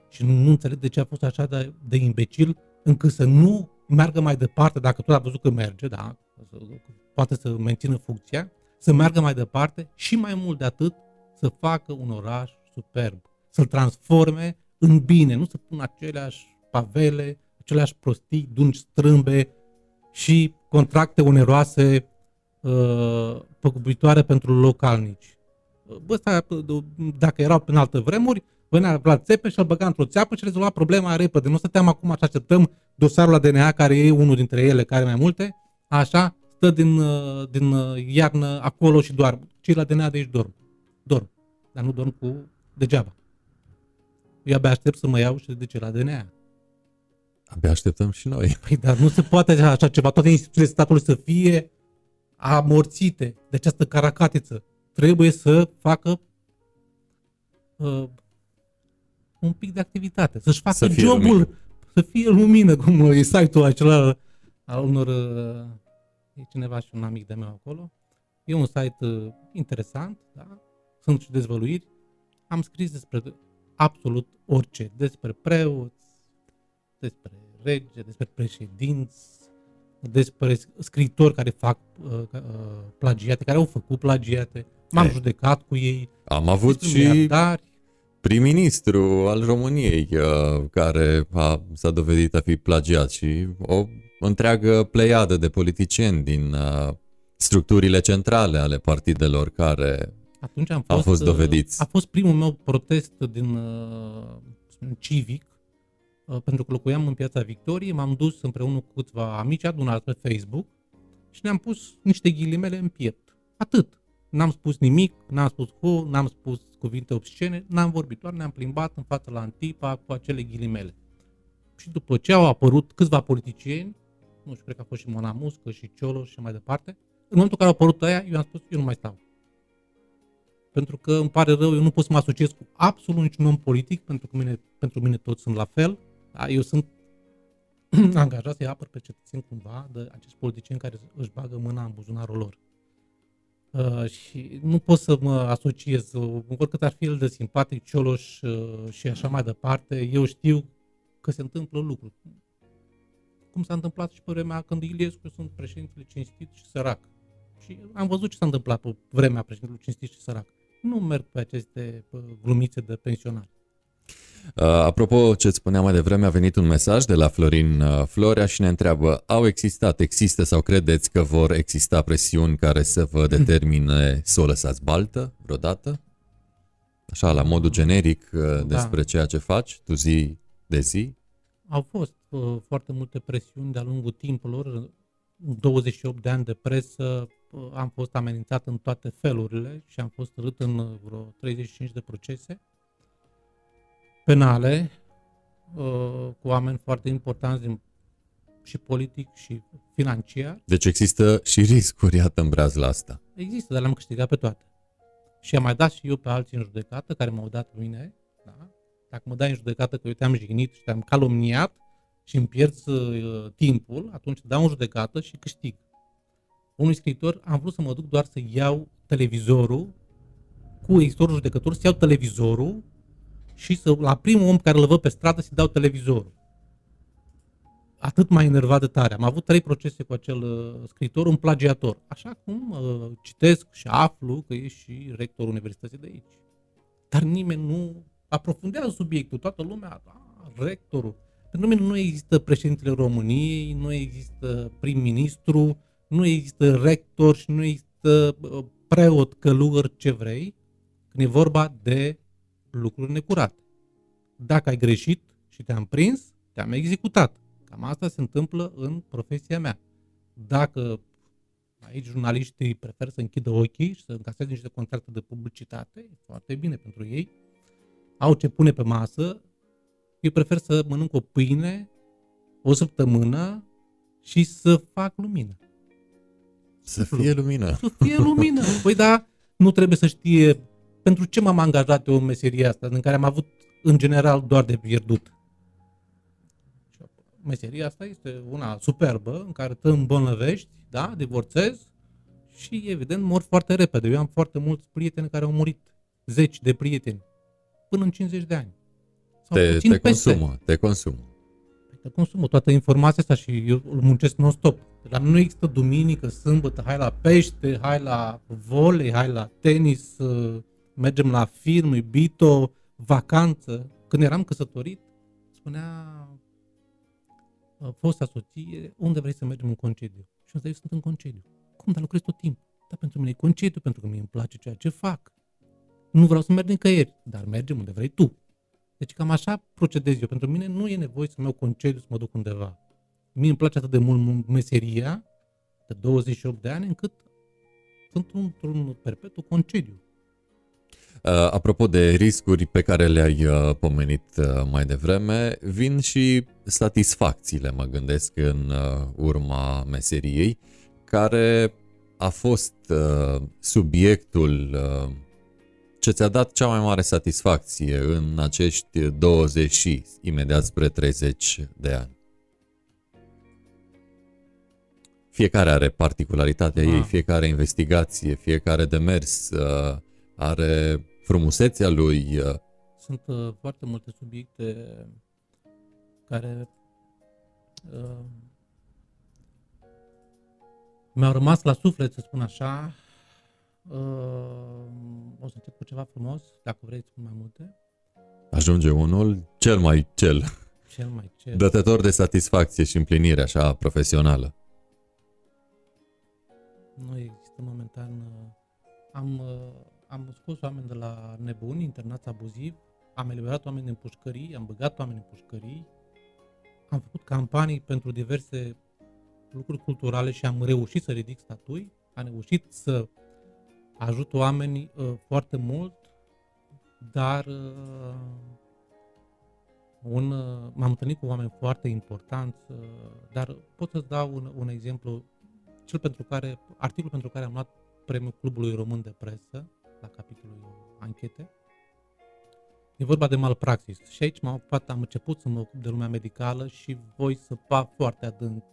Și nu, nu înțeleg de ce a fost așa de, de imbecil încât să nu meargă mai departe, dacă tot a văzut că merge, da, poate să mențină funcția, să meargă mai departe și mai mult de atât să facă un oraș superb, să-l transforme în bine, nu să pună aceleași pavele, aceleași prostii, dungi strâmbe și contracte oneroase uh, păgubitoare pentru localnici. Bă, stai, dacă erau în alte vremuri, venea la țepeș și îl băga într-o țeapă și rezolva problema repede. Nu stăteam acum și așteptăm dosarul la DNA, care e unul dintre ele, care mai multe, așa, stă din, uh, din uh, iarnă acolo și doar. Cei la DNA de aici dorm. Dorm. Dar nu dorm cu degeaba. Eu abia aștept să mă iau și de ce la DNA. Abia așteptăm și noi. Păi, dar nu se poate așa ceva. Toate instituțiile statului să fie amorțite de această caracatiță. Trebuie să facă uh, un pic de activitate, să-și facă să jobul, lumină. să fie lumină, cum e site-ul acela al unor... Uh, e cineva și un amic de meu acolo. E un site uh, interesant, da? sunt și dezvăluiri. Am scris despre absolut orice, despre preoți, despre rege, despre președinți, despre scriitori care fac uh, uh, plagiate, care au făcut plagiate. M-am e. judecat cu ei. Am avut și miliardari. Prim-ministru al României uh, care a, s-a dovedit a fi plagiat și o întreagă pleiadă de politicieni din uh, structurile centrale ale partidelor care Atunci am fost, au fost uh, dovediți. A fost primul meu protest din uh, civic Uh, pentru că locuiam în piața Victoriei, m-am dus împreună cu câțiva amici adunați pe Facebook și ne-am pus niște ghilimele în piept. Atât. N-am spus nimic, n-am spus hu, n-am spus cuvinte obscene, n-am vorbit, doar ne-am plimbat în fața la Antipa cu acele ghilimele. Și după ce au apărut câțiva politicieni, nu știu, cred că a fost și Mona Muscă și Ciolo și mai departe, în momentul în care au apărut aia, eu am spus, eu nu mai stau. Pentru că îmi pare rău, eu nu pot să mă asociez cu absolut niciun om politic, pentru că mine, pentru mine toți sunt la fel, da? Eu sunt angajat să-i apăr pe cetățeni cumva de acești politicieni care își bagă mâna în buzunarul lor. Uh, și nu pot să mă asociez, uh, oricât ar fi el de simpatic, Cioloș uh, și așa mai departe, eu știu că se întâmplă lucruri. Cum s-a întâmplat și pe vremea când Iliescu sunt președintele cinstit și sărac. Și am văzut ce s-a întâmplat pe vremea președintelui cinstit și sărac. Nu merg pe aceste glumițe de pensionari. Uh, apropo ce îți spuneam mai devreme, a venit un mesaj de la Florin uh, Florea și ne întreabă, au existat, există sau credeți că vor exista presiuni care să vă determine să o lăsați baltă vreodată? Așa, la modul generic uh, da. despre da. ceea ce faci, tu zi de zi? Au fost uh, foarte multe presiuni de-a lungul timpului. 28 de ani de presă uh, am fost amenințat în toate felurile și am fost rât în vreo 35 de procese penale uh, cu oameni foarte importanți din, și politic și financiar. Deci există și riscuri, iată, în la asta. Există, dar le-am câștigat pe toate. Și am mai dat și eu pe alții în judecată, care m-au dat pe mine. Da? Dacă mă dai în judecată că eu te-am jignit și te-am calomniat și îmi pierzi uh, timpul, atunci dau în judecată și câștig. Unui scriitor am vrut să mă duc doar să iau televizorul cu editorul judecător, să iau televizorul și să, la primul om care îl văd pe stradă să-i dau televizorul. Atât mai enervat de tare. Am avut trei procese cu acel uh, scriitor, un plagiator. Așa cum uh, citesc și aflu că e și rectorul universității de aici. Dar nimeni nu aprofundează subiectul. Toată lumea, da, rectorul. Pentru mine nu există președintele României, nu există prim-ministru, nu există rector și nu există uh, preot, călugăr, ce vrei, când e vorba de lucruri necurate. Dacă ai greșit și te-am prins, te-am executat. Cam asta se întâmplă în profesia mea. Dacă aici jurnaliștii preferă să închidă ochii și să încaseze niște contracte de publicitate, e foarte bine pentru ei, au ce pune pe masă, eu prefer să mănânc o pâine o săptămână și să fac lumină. Să fie lumină. Să fie lumină. Păi da, nu trebuie să știe pentru ce m-am angajat eu în meseria asta, în care am avut în general doar de pierdut. Meseria asta este una superbă, în care te îmbolnăvești, da, divorțezi și evident mor foarte repede. Eu am foarte mulți prieteni care au murit, zeci de prieteni, până în 50 de ani. Sau te, te consumă, te consumă. Păi te consumă toată informația asta și eu îl muncesc non-stop. La nu există duminică, sâmbătă, hai la pește, hai la volei, hai la tenis, uh, mergem la film, iubito, vacanță. Când eram căsătorit, spunea fosta soție, unde vrei să mergem în concediu? Și eu sunt în concediu. Cum, dar lucrez tot timpul. Dar pentru mine e concediu, pentru că mie îmi place ceea ce fac. nu vreau să merg nicăieri, dar mergem unde vrei tu. Deci cam așa procedez eu. Pentru mine nu e nevoie să-mi iau concediu să mă duc undeva. Mie îmi place atât de mult meseria de 28 de ani încât sunt într-un perpetu concediu. Uh, apropo de riscuri pe care le-ai uh, pomenit uh, mai devreme, vin și satisfacțiile, mă gândesc, în urma meseriei, care a fost subiectul ce ți-a dat cea mai mare satisfacție în acești 20 și imediat spre 30 de ani? Fiecare are particularitatea ah. ei, fiecare investigație, fiecare demers uh, are frumusețea lui. Uh. Sunt uh, foarte multe subiecte care uh, mi-au rămas la suflet, să spun așa. Uh, o să încep cu ceva frumos, dacă vrei spun mai multe. Ajunge unul cel mai cel. Cel mai cel. Dătător de satisfacție și împlinire așa profesională. Nu există momentan. Uh, am uh, am scos oameni de la nebuni, internați abuziv, am eliberat oameni din pușcării, am băgat oameni în pușcării, am făcut campanii pentru diverse lucruri culturale și am reușit să ridic statui, am reușit să ajut oamenii uh, foarte mult, dar uh, un, uh, m-am întâlnit cu oameni foarte importanți, uh, dar pot să-ți dau un, un exemplu, cel pentru care, articolul pentru care am luat premiul Clubului Român de Presă, la capitolul anchete. E vorba de malpraxis și aici m-am ocupat, am început să mă ocup de lumea medicală și voi să fac foarte adânc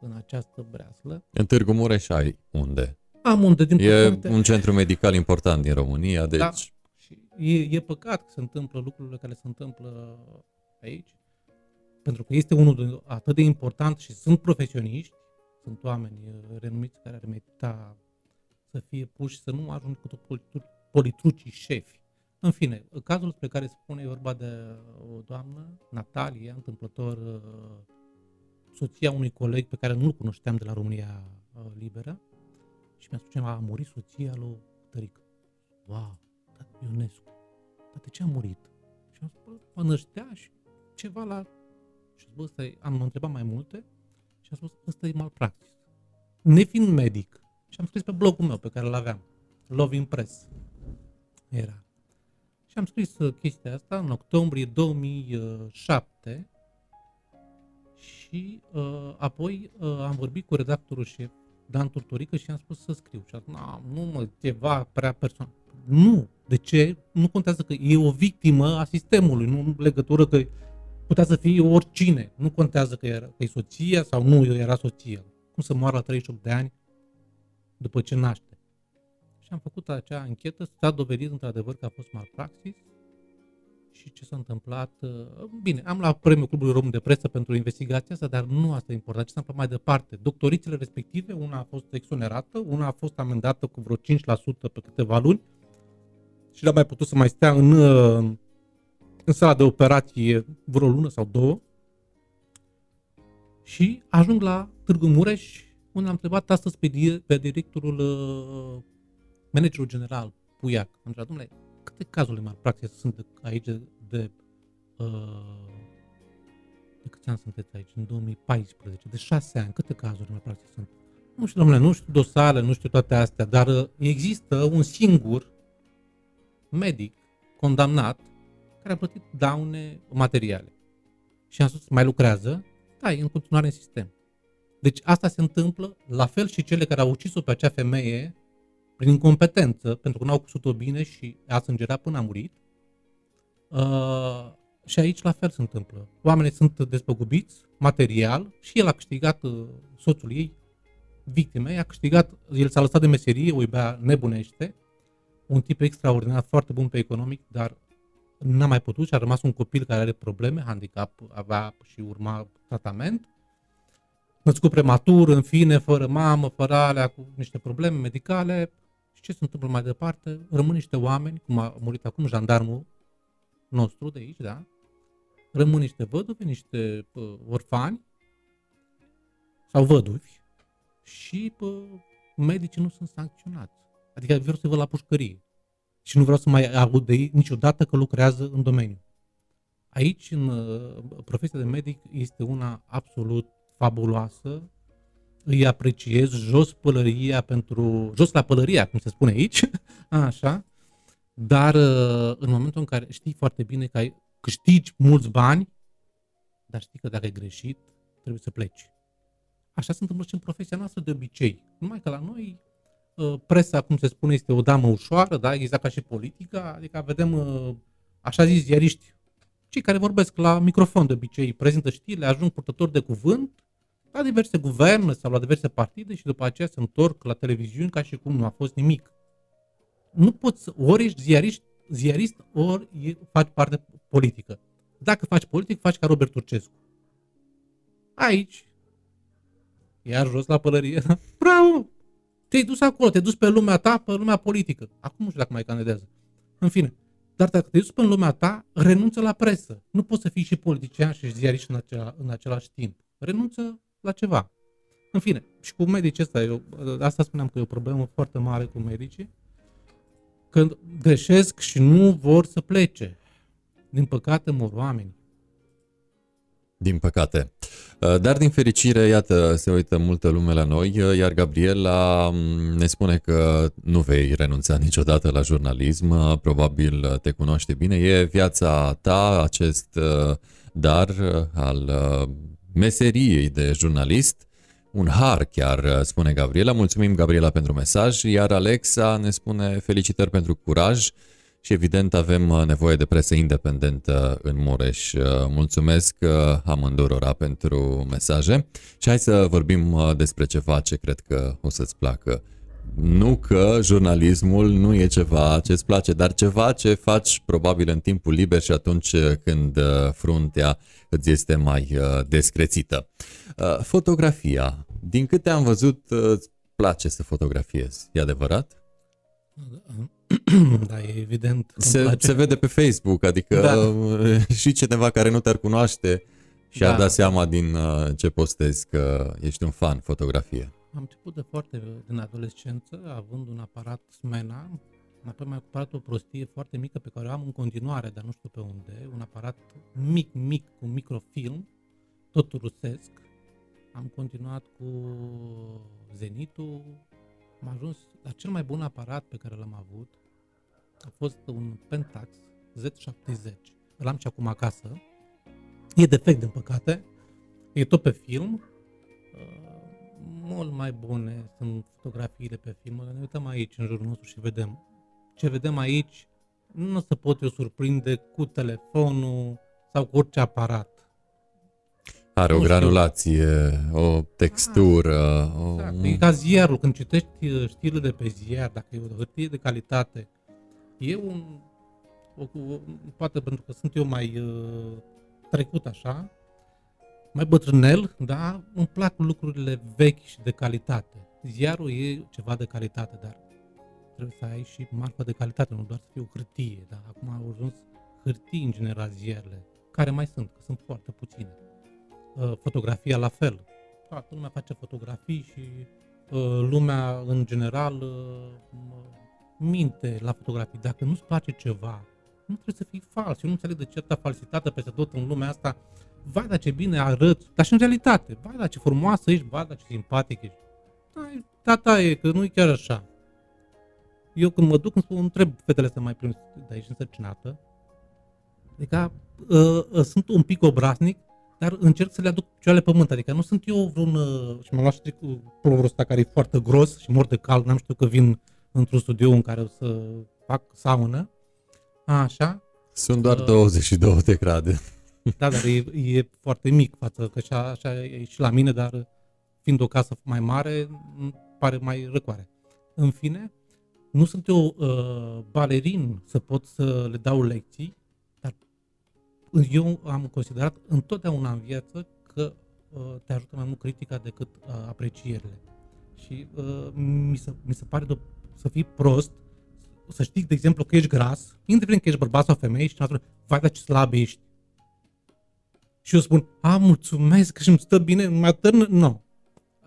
în această breaslă. În Târgu Mureș ai unde? Am unde, din E păcate. un centru medical important din România, deci... Da, și e, e păcat că se întâmplă lucrurile care se întâmplă aici, pentru că este unul de, atât de important și sunt profesioniști, sunt oameni renumiți care ar merita să fie puși, să nu ajung cu tot politrucii șefi. În fine, cazul pe care spune e vorba de o doamnă, Natalia, întâmplător uh, soția unui coleg pe care nu-l cunoșteam de la România uh, Liberă și mi-a spus că a murit soția lui Tărică. Wow, tată Ionescu, dar de ce a murit? Și am spus, mă năștea și ceva la... Și am spus, am întrebat mai multe și am spus, ăsta e malpraxis. Nefiind medic, și am scris pe blogul meu pe care îl aveam, Love Impress. Era. Și am scris uh, chestia asta în octombrie 2007 și uh, apoi uh, am vorbit cu redactorul șef, Dan Turtorică, și am spus să scriu. Și a zis, nu mă, ceva prea personal. Nu. De ce? Nu contează că e o victimă a sistemului, nu legătură că putea să fie oricine. Nu contează că, era, că e soția sau nu era soția. Cum să moară la 38 de ani după ce naște. Și am făcut acea anchetă, s-a dovedit într-adevăr că a fost malpraxis și ce s-a întâmplat. Uh, bine, am luat premiul Clubului Român de Presă pentru investigația asta, dar nu asta e important. Ce s-a întâmplat mai departe? Doctorițele respective, una a fost exonerată, una a fost amendată cu vreo 5% pe câteva luni și n-a mai putut să mai stea în, uh, în sala de operație vreo lună sau două și ajung la Târgu Mureș unde am întrebat astăzi pe, pe directorul, uh, managerul general, Puiac. Am întrebat, domnule, câte cazuri de malpraxis sunt de, aici de, de, uh, de câți ani sunteți aici? În 2014, de șase ani, câte cazuri de malpraxis sunt? Nu știu, domnule, nu știu dosarele, nu știu toate astea, dar uh, există un singur medic condamnat care a plătit daune materiale. Și am spus, mai lucrează? Da, e în continuare în sistem. Deci asta se întâmplă, la fel și cele care au ucis-o pe acea femeie prin incompetență, pentru că nu au cusut-o bine și a sângerat până a murit. Uh, și aici la fel se întâmplă. Oamenii sunt despăgubiți material și el a câștigat, uh, soțul ei, victime, a câștigat, el s-a lăsat de meserie, o iubea nebunește, un tip extraordinar, foarte bun pe economic, dar n-a mai putut și a rămas un copil care are probleme, handicap, avea și urma tratament născut prematur, în fine, fără mamă, fără alea, cu niște probleme medicale. Și ce se întâmplă mai departe? Rămân niște oameni, cum a murit acum jandarmul nostru de aici, da? Rămân niște văduve, niște pă, orfani sau văduvi și pă, medicii nu sunt sancționați. Adică vreau să vă la pușcărie. și nu vreau să mai aud de ei niciodată că lucrează în domeniu. Aici, în uh, profesia de medic, este una absolut fabuloasă, îi apreciez, jos pălăria pentru, jos la pălăria, cum se spune aici, așa, dar uh, în momentul în care știi foarte bine că ai, câștigi mulți bani, dar știi că dacă ai greșit, trebuie să pleci. Așa se întâmplă și în profesia noastră de obicei. Numai că la noi uh, presa, cum se spune, este o damă ușoară, da? exact ca și politica, adică vedem uh, așa zis ziariști, cei care vorbesc la microfon de obicei, prezintă știrile, ajung purtători de cuvânt la diverse guverne sau la diverse partide și după aceea se întorc la televiziuni ca și cum nu a fost nimic. Nu poți, ori ești ziarist, ziarist ori faci parte politică. Dacă faci politic, faci ca Robert Turcescu. Aici, iar jos la pălărie, bravo! Te-ai dus acolo, te-ai dus pe lumea ta, pe lumea politică. Acum nu știu dacă mai candidează. În fine, dar dacă te duci pe lumea ta, renunță la presă. Nu poți să fii și politician și ziarist în, acela, în același timp. Renunță la ceva. În fine, și cu medicii ăsta, eu, asta spuneam că e o problemă foarte mare cu medicii, când greșesc și nu vor să plece. Din păcate mor oameni. Din păcate. Uh, dar din fericire, iată, se uită multă lume la noi, uh, iar Gabriela mm, ne spune că nu vei renunța niciodată la jurnalism, uh, probabil te cunoaște bine, e viața ta, acest dar al meseriei de jurnalist, un har chiar, spune Gabriela. Mulțumim, Gabriela, pentru mesaj, iar Alexa ne spune felicitări pentru curaj, și evident avem uh, nevoie de presă independentă în Mureș. Uh, mulțumesc uh, amândurora pentru mesaje și hai să vorbim despre ceva ce cred că o să-ți placă. Nu că jurnalismul nu e ceva ce îți place, dar ceva ce faci probabil în timpul liber și atunci când fruntea îți este mai descrețită. Fotografia. Din câte am văzut, îți place să fotografiezi. E adevărat? da, e evident. Se, se vede pe Facebook, adică da. și cineva care nu te-ar cunoaște și da. a dat seama din uh, ce postezi că ești un fan fotografie. Am început de foarte din adolescență, având un aparat Smena, apoi mi-a cumpărat o prostie foarte mică pe care o am în continuare, dar nu știu pe unde, un aparat mic, mic, cu microfilm, tot rusesc. Am continuat cu Zenitul, am ajuns la cel mai bun aparat pe care l-am avut, a fost un Pentax Z70. Îl am și acum acasă. E defect, din păcate. E tot pe film. Uh, mult mai bune sunt fotografiile pe film. Ne uităm aici, în jurul nostru și vedem. Ce vedem aici nu se pot eu surprinde cu telefonul sau cu orice aparat. Are o granulație, o textură. o... Exact. E ca ziarul. Când citești uh, știrile de pe ziar, dacă e o hârtie de calitate, e un... O, o, poate pentru că sunt eu mai uh, trecut așa, mai bătrânel, da, îmi plac lucrurile vechi și de calitate. Ziarul e ceva de calitate, dar trebuie să ai și marfă de calitate, nu doar să fie o hârtie. Da? Acum au ajuns hârtii în general ziarele, care mai sunt, că sunt foarte puține. Uh, fotografia la fel. Toată lumea face fotografii și uh, lumea în general uh, minte la fotografii. Dacă nu-ți place ceva, nu trebuie să fii fals. Eu nu înțeleg de ce atâta falsitate peste tot în lumea asta. Vai, dar ce bine arăți, dar și în realitate. Vai, dar ce frumoasă ești, vai, dar ce simpatic ești. Da, da, e, că nu e chiar așa. Eu când mă duc, îmi spun, întreb fetele să mai prim de aici însărcinată. Adică uh, uh, sunt un pic obraznic, dar încerc să le aduc picioarele pe pământ. Adică nu sunt eu vreun... Uh, și m-am luat și pulverul ăsta care e foarte gros și mor de cald, n-am știut că vin într-un studio în care o să fac saună. Așa. Sunt doar uh, 22 de grade. Da, dar e, e foarte mic față, că așa, așa e și la mine, dar fiind o casă mai mare, pare mai răcoare. În fine, nu sunt eu uh, balerin să pot să le dau lecții, dar eu am considerat întotdeauna în viață că uh, te ajută mai mult critica decât uh, aprecierile. Și uh, mi, se, mi se pare de să fii prost, să știi, de exemplu, că ești gras, indiferent că ești bărbat sau femeie și cineva vai, dar ce slab ești. Și eu spun, a, mulțumesc și îmi stă bine, mai atârnă, nu.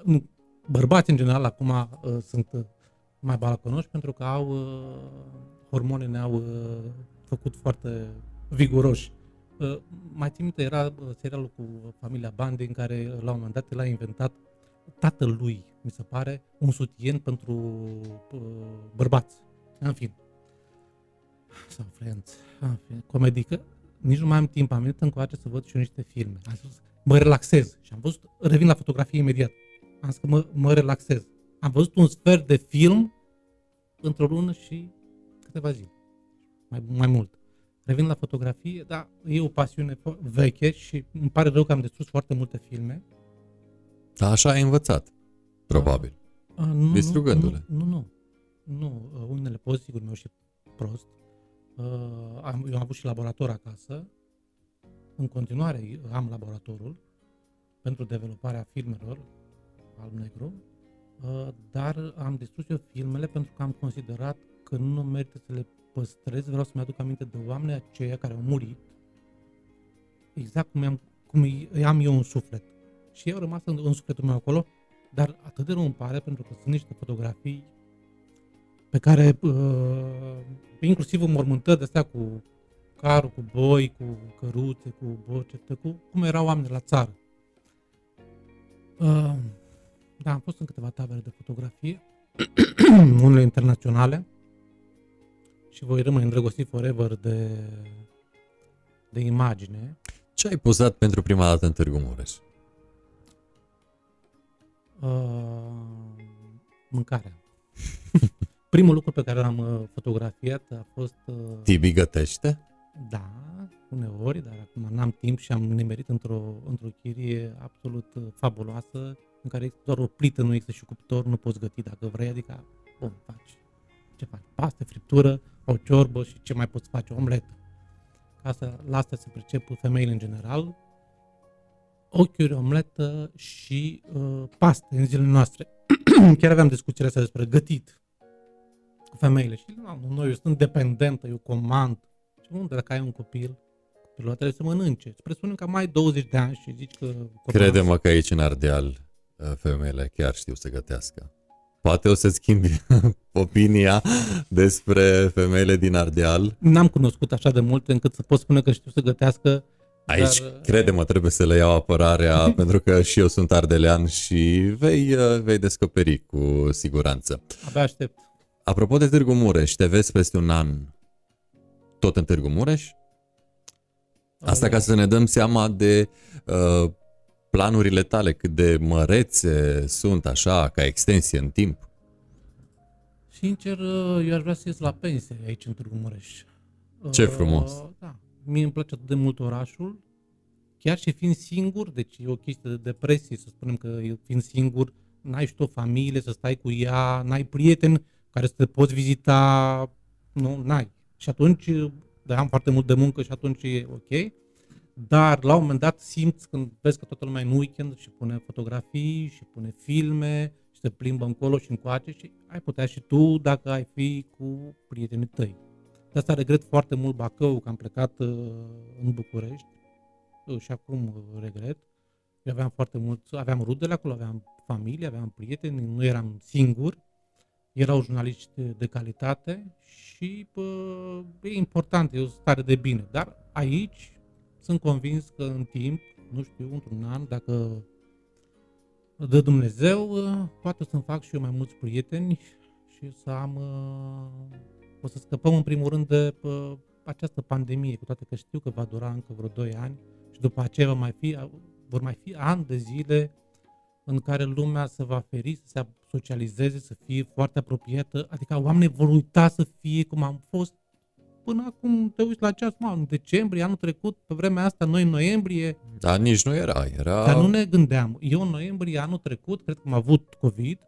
No. Bărbați, în general, acum uh, sunt uh, mai balconoși pentru că au uh, hormone ne-au uh, făcut foarte viguroși. Uh, mai țin minte, era uh, serialul cu familia Bandi în care la un moment dat el a inventat tatălui, mi se pare, un sutien pentru uh, bărbați. În fin. Sau Friends. În fin. Comedică. Nici nu mai am timp. Am venit încoace să văd și eu niște filme. Am spus, mă relaxez. Și am văzut, revin la fotografie imediat. Am zis că mă, mă relaxez. Am văzut un sfert de film într-o lună și câteva zile. Mai, mai mult. Revin la fotografie, dar e o pasiune veche și îmi pare rău că am distrus foarte multe filme. Da, așa ai învățat, probabil. A, nu, Distrugându-le. Nu, nu, nu. nu. Uh, Unele poze, sigur, mi-au și prost. Uh, am, eu am avut și laborator acasă. În continuare am laboratorul pentru dezvoltarea filmelor alb-negru, uh, dar am distrus eu filmele pentru că am considerat că nu merită să le păstrez, vreau să-mi aduc aminte de oameni aceia care au murit, exact cum, am, cum îi am eu un suflet. Și eu au rămas în, în sufletul meu acolo, dar atât de rău îmi pare pentru că sunt niște fotografii pe care, uh, inclusiv în mormântări de astea cu carul, cu boi, cu căruțe, cu bocete, cu cum erau oameni la țară. Uh, da, am fost în câteva tabere de fotografie, unele internaționale, și voi rămâne îndrăgostit forever de, de imagine. Ce ai pozat pentru prima dată în Târgu Mureș? Uh, mâncarea. Primul lucru pe care l-am uh, fotografiat a fost... Uh, Tibi gătește? Da, uneori, dar acum n-am timp și am nimerit într-o, într-o chirie absolut uh, fabuloasă, în care există doar o plită, nu există și cuptor, nu poți găti dacă vrei, adică, bun, faci. Ce faci? Paste, friptură, o ciorbă și ce mai poți face, omletă. Ca să, la asta se pricep femeile în general, ochiuri, omletă și uh, paste în zilele noastre. Chiar aveam discuțiile astea despre gătit cu femeile și nu, noi, eu sunt dependentă, eu comand. Și unde dacă ai un copil, copilul trebuie să mănânce. Îți presupunem că mai 20 de ani și zici că... Crede-mă că aici în Ardeal uh, femeile chiar știu să gătească. Poate o să schimbi opinia despre femeile din Ardeal. N-am cunoscut așa de multe încât să pot spune că știu să gătească. Aici, dar... crede-mă, trebuie să le iau apărarea pentru că și eu sunt ardelean și vei, uh, vei descoperi cu siguranță. Abia aștept. Apropo de Târgu Mureș, te vezi peste un an tot în Târgu Mureș? Asta ca să ne dăm seama de uh, planurile tale, cât de mărețe sunt așa, ca extensie în timp. Sincer, uh, eu aș vrea să ies la pensie aici în Târgu Mureș. Ce frumos! Uh, da. Mie îmi place atât de mult orașul, chiar și fiind singur, deci e o chestie de depresie, să spunem că fiind singur, n-ai și tu o familie să stai cu ea, n-ai prieteni care să te poți vizita, nu, n-ai. Și atunci, da, am foarte mult de muncă și atunci e ok, dar la un moment dat simți când vezi că toată lumea e în weekend și pune fotografii și pune filme și se plimbă încolo și încoace și ai putea și tu dacă ai fi cu prietenii tăi. De asta regret foarte mult Bacău, că am plecat uh, în București uh, și acum uh, regret. Eu aveam foarte mult, aveam rudele acolo, aveam familie, aveam prieteni, nu eram singur, erau jurnaliști de calitate și bă, e important, e o stare de bine. Dar aici sunt convins că în timp, nu știu, într-un an, dacă dă Dumnezeu, poate să-mi fac și eu mai mulți prieteni și să am o să scăpăm în primul rând de pă, această pandemie, cu toate că știu că va dura încă vreo 2 ani și după aceea va mai fi, vor mai fi ani de zile în care lumea se va feri, să se socializeze, să fie foarte apropiată, adică oamenii vor uita să fie cum am fost până acum, te uiți la ceas, mă, în decembrie, anul trecut, pe vremea asta, noi în noiembrie. Dar nici nu era, era... Dar nu ne gândeam. Eu în noiembrie anul trecut, cred că am avut COVID,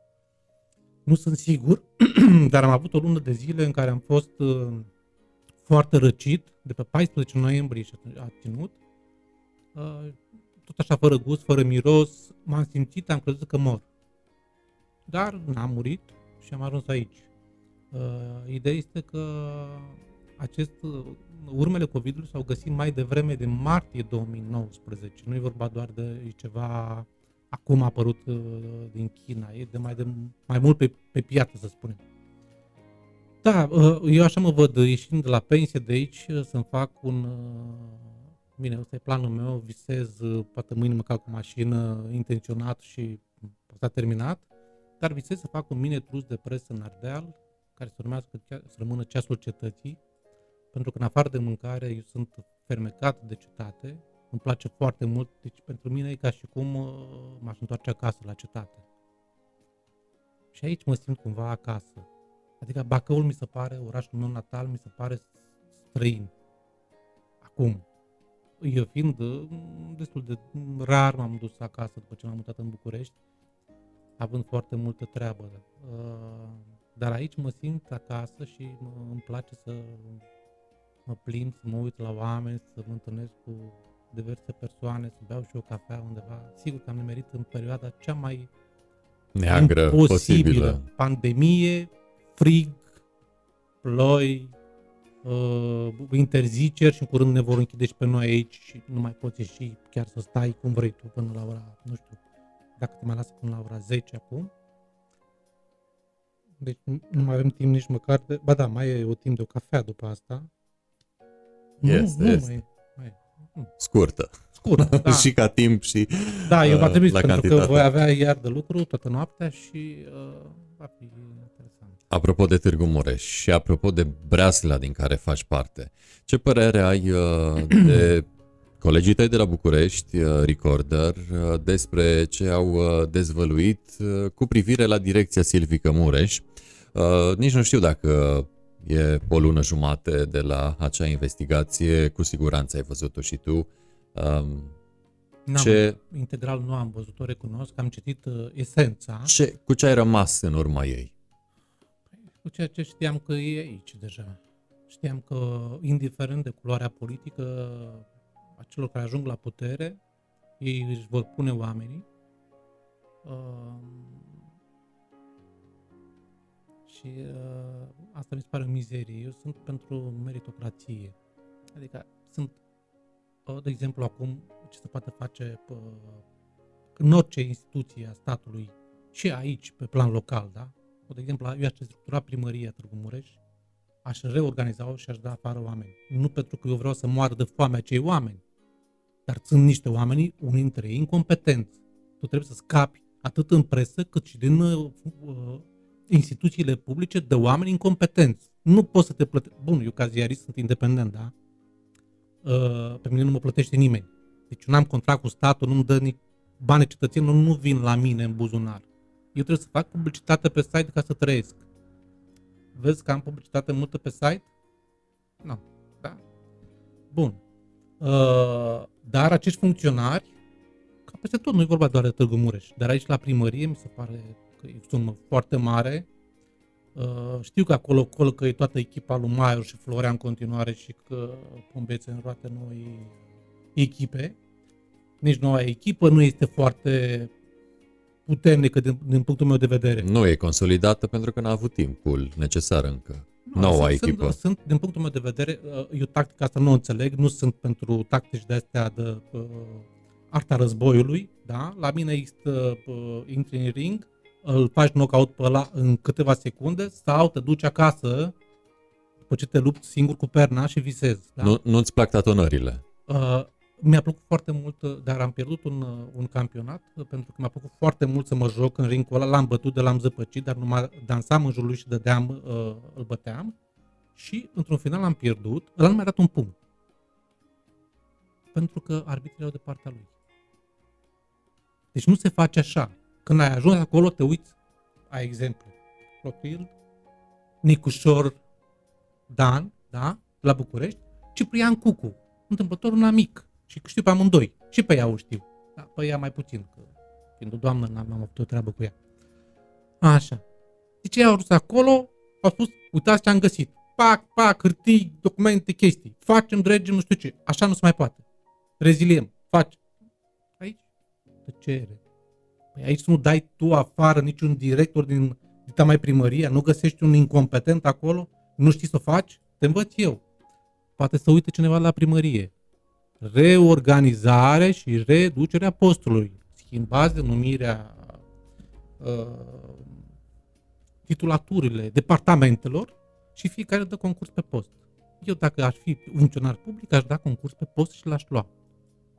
nu sunt sigur, dar am avut o lună de zile în care am fost uh, foarte răcit, de pe 14 noiembrie și a ținut, uh, tot așa fără gust, fără miros, m-am simțit, am crezut că mor. Dar n-am murit și am ajuns aici. Uh, ideea este că acest, uh, urmele COVID-ului s-au găsit mai devreme de martie 2019. Nu e vorba doar de ceva acum a apărut uh, din China, e de mai, de, mai mult pe, pe piață, să spunem. Da, uh, eu așa mă văd, ieșind de la pensie de aici, uh, să-mi fac un... uh, Bine, ăsta e planul meu, visez, uh, poate mâine mă calc cu mașină, intenționat și s-a terminat, dar visez să fac un mini trus de presă în Ardeal, care să urmează să rămână ceasul cetății, pentru că în afară de mâncare eu sunt fermecat de cetate, îmi place foarte mult, deci pentru mine e ca și cum uh, m-aș întoarce acasă la cetate. Și aici mă simt cumva acasă. Adică Bacăul mi se pare, orașul meu natal, mi se pare străin. Acum, eu fiind uh, destul de rar m-am dus acasă după ce m-am mutat în București, având foarte multă treabă. Uh, Dar aici mă simt acasă și mă- îmi place să mă plimb, să mă uit la oameni, să mă întâlnesc cu diverse persoane, să beau și o cafea undeva. Sigur că am nimerit în perioada cea mai Neagră, imposibilă. posibilă. Pandemie, frig, ploi, uh, interziceri și în curând ne vor închide și pe noi aici și nu mai poți ieși chiar să stai cum vrei tu până la ora, nu știu, dacă te mai lasă până la ora 10 acum. Deci nu nu mai avem timp nici măcar de... Ba da, mai e o timp de o cafea după asta. Este, nu, este. Mai, mai, Scurtă. scurt, da. și ca timp și Da, eu va uh, trebui, la pentru că cantitate. voi avea iar de lucru toată noaptea și uh, va fi interesant. Apropo de Târgu Mureș și apropo de Breasla din care faci parte, ce părere ai uh, de colegii tăi de la București, uh, Recorder, uh, despre ce au uh, dezvăluit uh, cu privire la direcția Silvică Mureș? Uh, Nici nu știu dacă e o lună jumate de la acea investigație, cu siguranță ai văzut-o și tu. Um, N-am, Ce- Integral nu am văzut-o, recunosc, am citit uh, esența Ce, cu ce ai rămas în urma ei? cu ceea ce știam că e aici deja. Știam că, indiferent de culoarea politică a celor care ajung la putere, ei își vor pune oamenii. Uh, și uh, asta mi se pare o mizerie. Eu sunt pentru meritocrație. Adică sunt, uh, de exemplu, acum ce se poate face uh, în orice instituție a statului și aici, pe plan local, da? De exemplu, eu aș structura primăria Târgu Mureș, aș reorganiza-o și aș da afară oameni. Nu pentru că eu vreau să moară de foame acei oameni, dar sunt niște oameni, unii dintre ei incompetenți. Tu trebuie să scapi atât în presă cât și din uh, uh, instituțiile publice de oameni incompetenți. Nu poți să te plătești. Bun, eu ca ziarist sunt independent, da? Uh, pe mine nu mă plătește nimeni. Deci eu n-am contract cu statul, nu-mi dă nici banii cetățenilor, nu vin la mine în buzunar. Eu trebuie să fac publicitate pe site ca să trăiesc. Vezi că am publicitate multă pe site? Nu. Da? Bun. Uh, dar acești funcționari, ca peste tot, nu e vorba doar de Târgu Mureș, dar aici la primărie mi se pare că e o sumă foarte mare. Uh, știu că acolo, acolo că e toată echipa lui Maior și Florea în continuare și că pun bețe în roate noi echipe. Nici noua echipă nu este foarte puternică din, din punctul meu de vedere. Nu e consolidată pentru că n-a avut timpul necesar încă. Noua sunt, echipă. Sunt, sunt, din punctul meu de vedere, uh, eu tactica asta nu o înțeleg, nu sunt pentru tactici de astea de uh, arta războiului, da? La mine există, uh, intri în ring, îl faci knockout pe ăla în câteva secunde sau te duci acasă după ce te lupți singur cu perna și visezi. Da? Nu, nu-ți plac tatonările. Uh, mi-a plăcut foarte mult, uh, dar am pierdut un, uh, un campionat uh, pentru că mi-a plăcut foarte mult să mă joc în ringul ăla, l-am bătut de l-am zăpăcit, dar numai dansam în jurul lui și dădeam, uh, îl băteam și într-un final am pierdut, ăla nu mi-a dat un punct. Pentru că arbitrii erau de partea lui. Deci nu se face așa. Când ai ajuns acolo, te uiți, ai exemplu. Clotilde, Nicușor Dan, da, la București, Ciprian Cucu, întâmplător un amic. Și știu pe amândoi. Și pe ea o știu. Da, pe ea mai puțin, că fiind o doamnă, n-am, n-am avut o treabă cu ea. Așa. Deci ei au ajuns acolo, au spus, uitați ce am găsit. Pac, pac, hârtii, documente, chestii. Facem, dregem, nu știu ce. Așa nu se mai poate. Reziliem. Faci. Aici, tăcere. Păi aici nu dai tu afară niciun director din dita mai primăria, nu găsești un incompetent acolo, nu știi să o faci, te învăț eu. Poate să uite cineva la primărie. Reorganizare și reducerea postului. Schimbați denumirea uh, titulaturile departamentelor și fiecare dă concurs pe post. Eu dacă aș fi funcționar public, aș da concurs pe post și l-aș lua.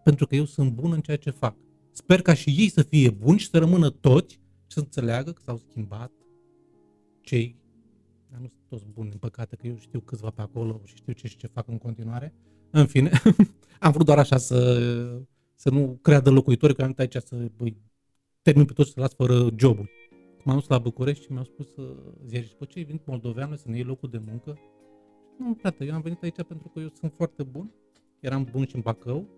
Pentru că eu sunt bun în ceea ce fac. Sper ca și ei să fie buni și să rămână toți și să înțeleagă că s-au schimbat cei, dar nu sunt toți buni, din păcate, că eu știu câțiva pe acolo și știu ce și ce fac în continuare. În fine, am vrut doar așa să, să nu creadă locuitori că am aici să băi, termin pe toți să las fără joburi. M-am dus la București și mi-au spus uh, ziariști, pe ce ai venit moldoveanul să ne iei locul de muncă? Nu, frate, eu am venit aici pentru că eu sunt foarte bun, eram bun și în Bacău,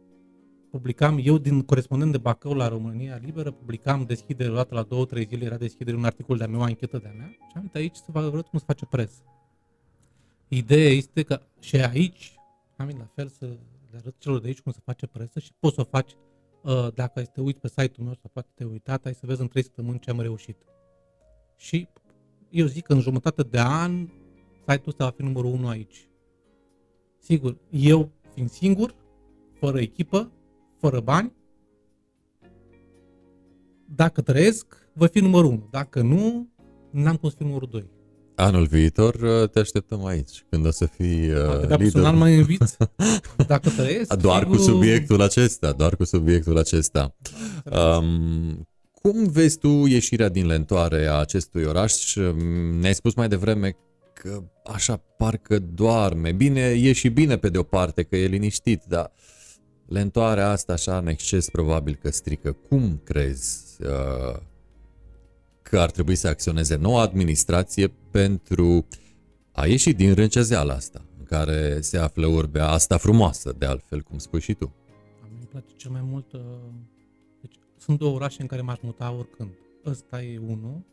publicam, eu din corespondent de Bacău la România Liberă, publicam deschidere odată la două, trei zile, era deschidere un articol de-a meu, o anchetă de-a mea și am venit aici să vă arăt cum se face presă. Ideea este că și aici, am la fel să le arăt celor de aici cum se face presă și poți să o faci uh, dacă te uiți pe site-ul meu sau poate te uitat, ai să vezi în trei săptămâni ce am reușit. Și eu zic că în jumătate de an site-ul ăsta va fi numărul 1 aici. Sigur, eu fiind singur, fără echipă, fără bani, dacă trăiesc, voi fi numărul 1. Dacă nu, n-am cum să fiu numărul 2. Anul viitor uh, te așteptăm aici, când o să fii uh, Dacă lider. personal mă inviți, dacă trăiesc, Doar sigur, cu subiectul acesta, doar cu subiectul acesta. Um, cum vezi tu ieșirea din lentoare a acestui oraș? Ne-ai spus mai devreme că așa parcă doarme. Bine, e și bine pe de o parte că e liniștit, dar lentoarea asta așa în exces probabil că strică. Cum crezi uh, că ar trebui să acționeze noua administrație pentru a ieși din râncezeala asta în care se află urbea asta frumoasă, de altfel, cum spui și tu? A mie îmi place cel mai mult... Uh, deci, sunt două orașe în care m-aș muta oricând. Ăsta e unul,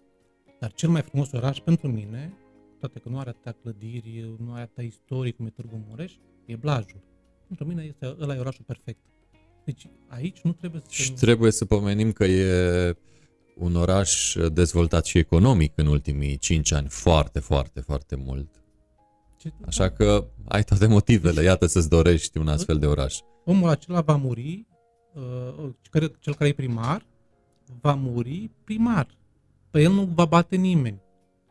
dar cel mai frumos oraș pentru mine, toate că nu are atâtea clădiri, nu are atâtea istorie cum e Târgu Mureș, e Blajul. Pentru mine este, ăla e orașul perfect. Deci aici nu trebuie să... Și trebuie să pomenim că e un oraș dezvoltat și economic în ultimii 5 ani, foarte, foarte, foarte mult. Ce- Așa că ai toate motivele, iată să-ți dorești un astfel de oraș. omul acela va muri, uh, care- cel care e primar, va muri primar. Pe el nu va bate nimeni.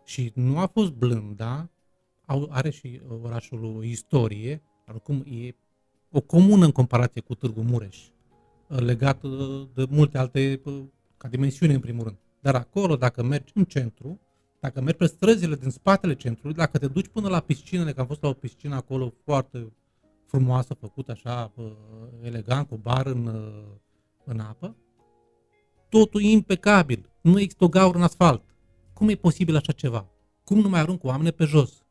Și nu a fost blând, da? Au, are și uh, orașul o istorie, oricum e o comună în comparație cu Târgu Mureș, uh, legat uh, de multe alte, uh, ca dimensiune în primul rând. Dar acolo, dacă mergi în centru, dacă mergi pe străzile din spatele centrului, dacă te duci până la piscinele, că am fost la o piscină acolo foarte frumoasă, făcută așa, uh, elegant, cu bar în, uh, în apă, totul e impecabil. Nu există o gaură în asfalt. Cum e posibil așa ceva? Cum nu mai arunc oameni pe jos?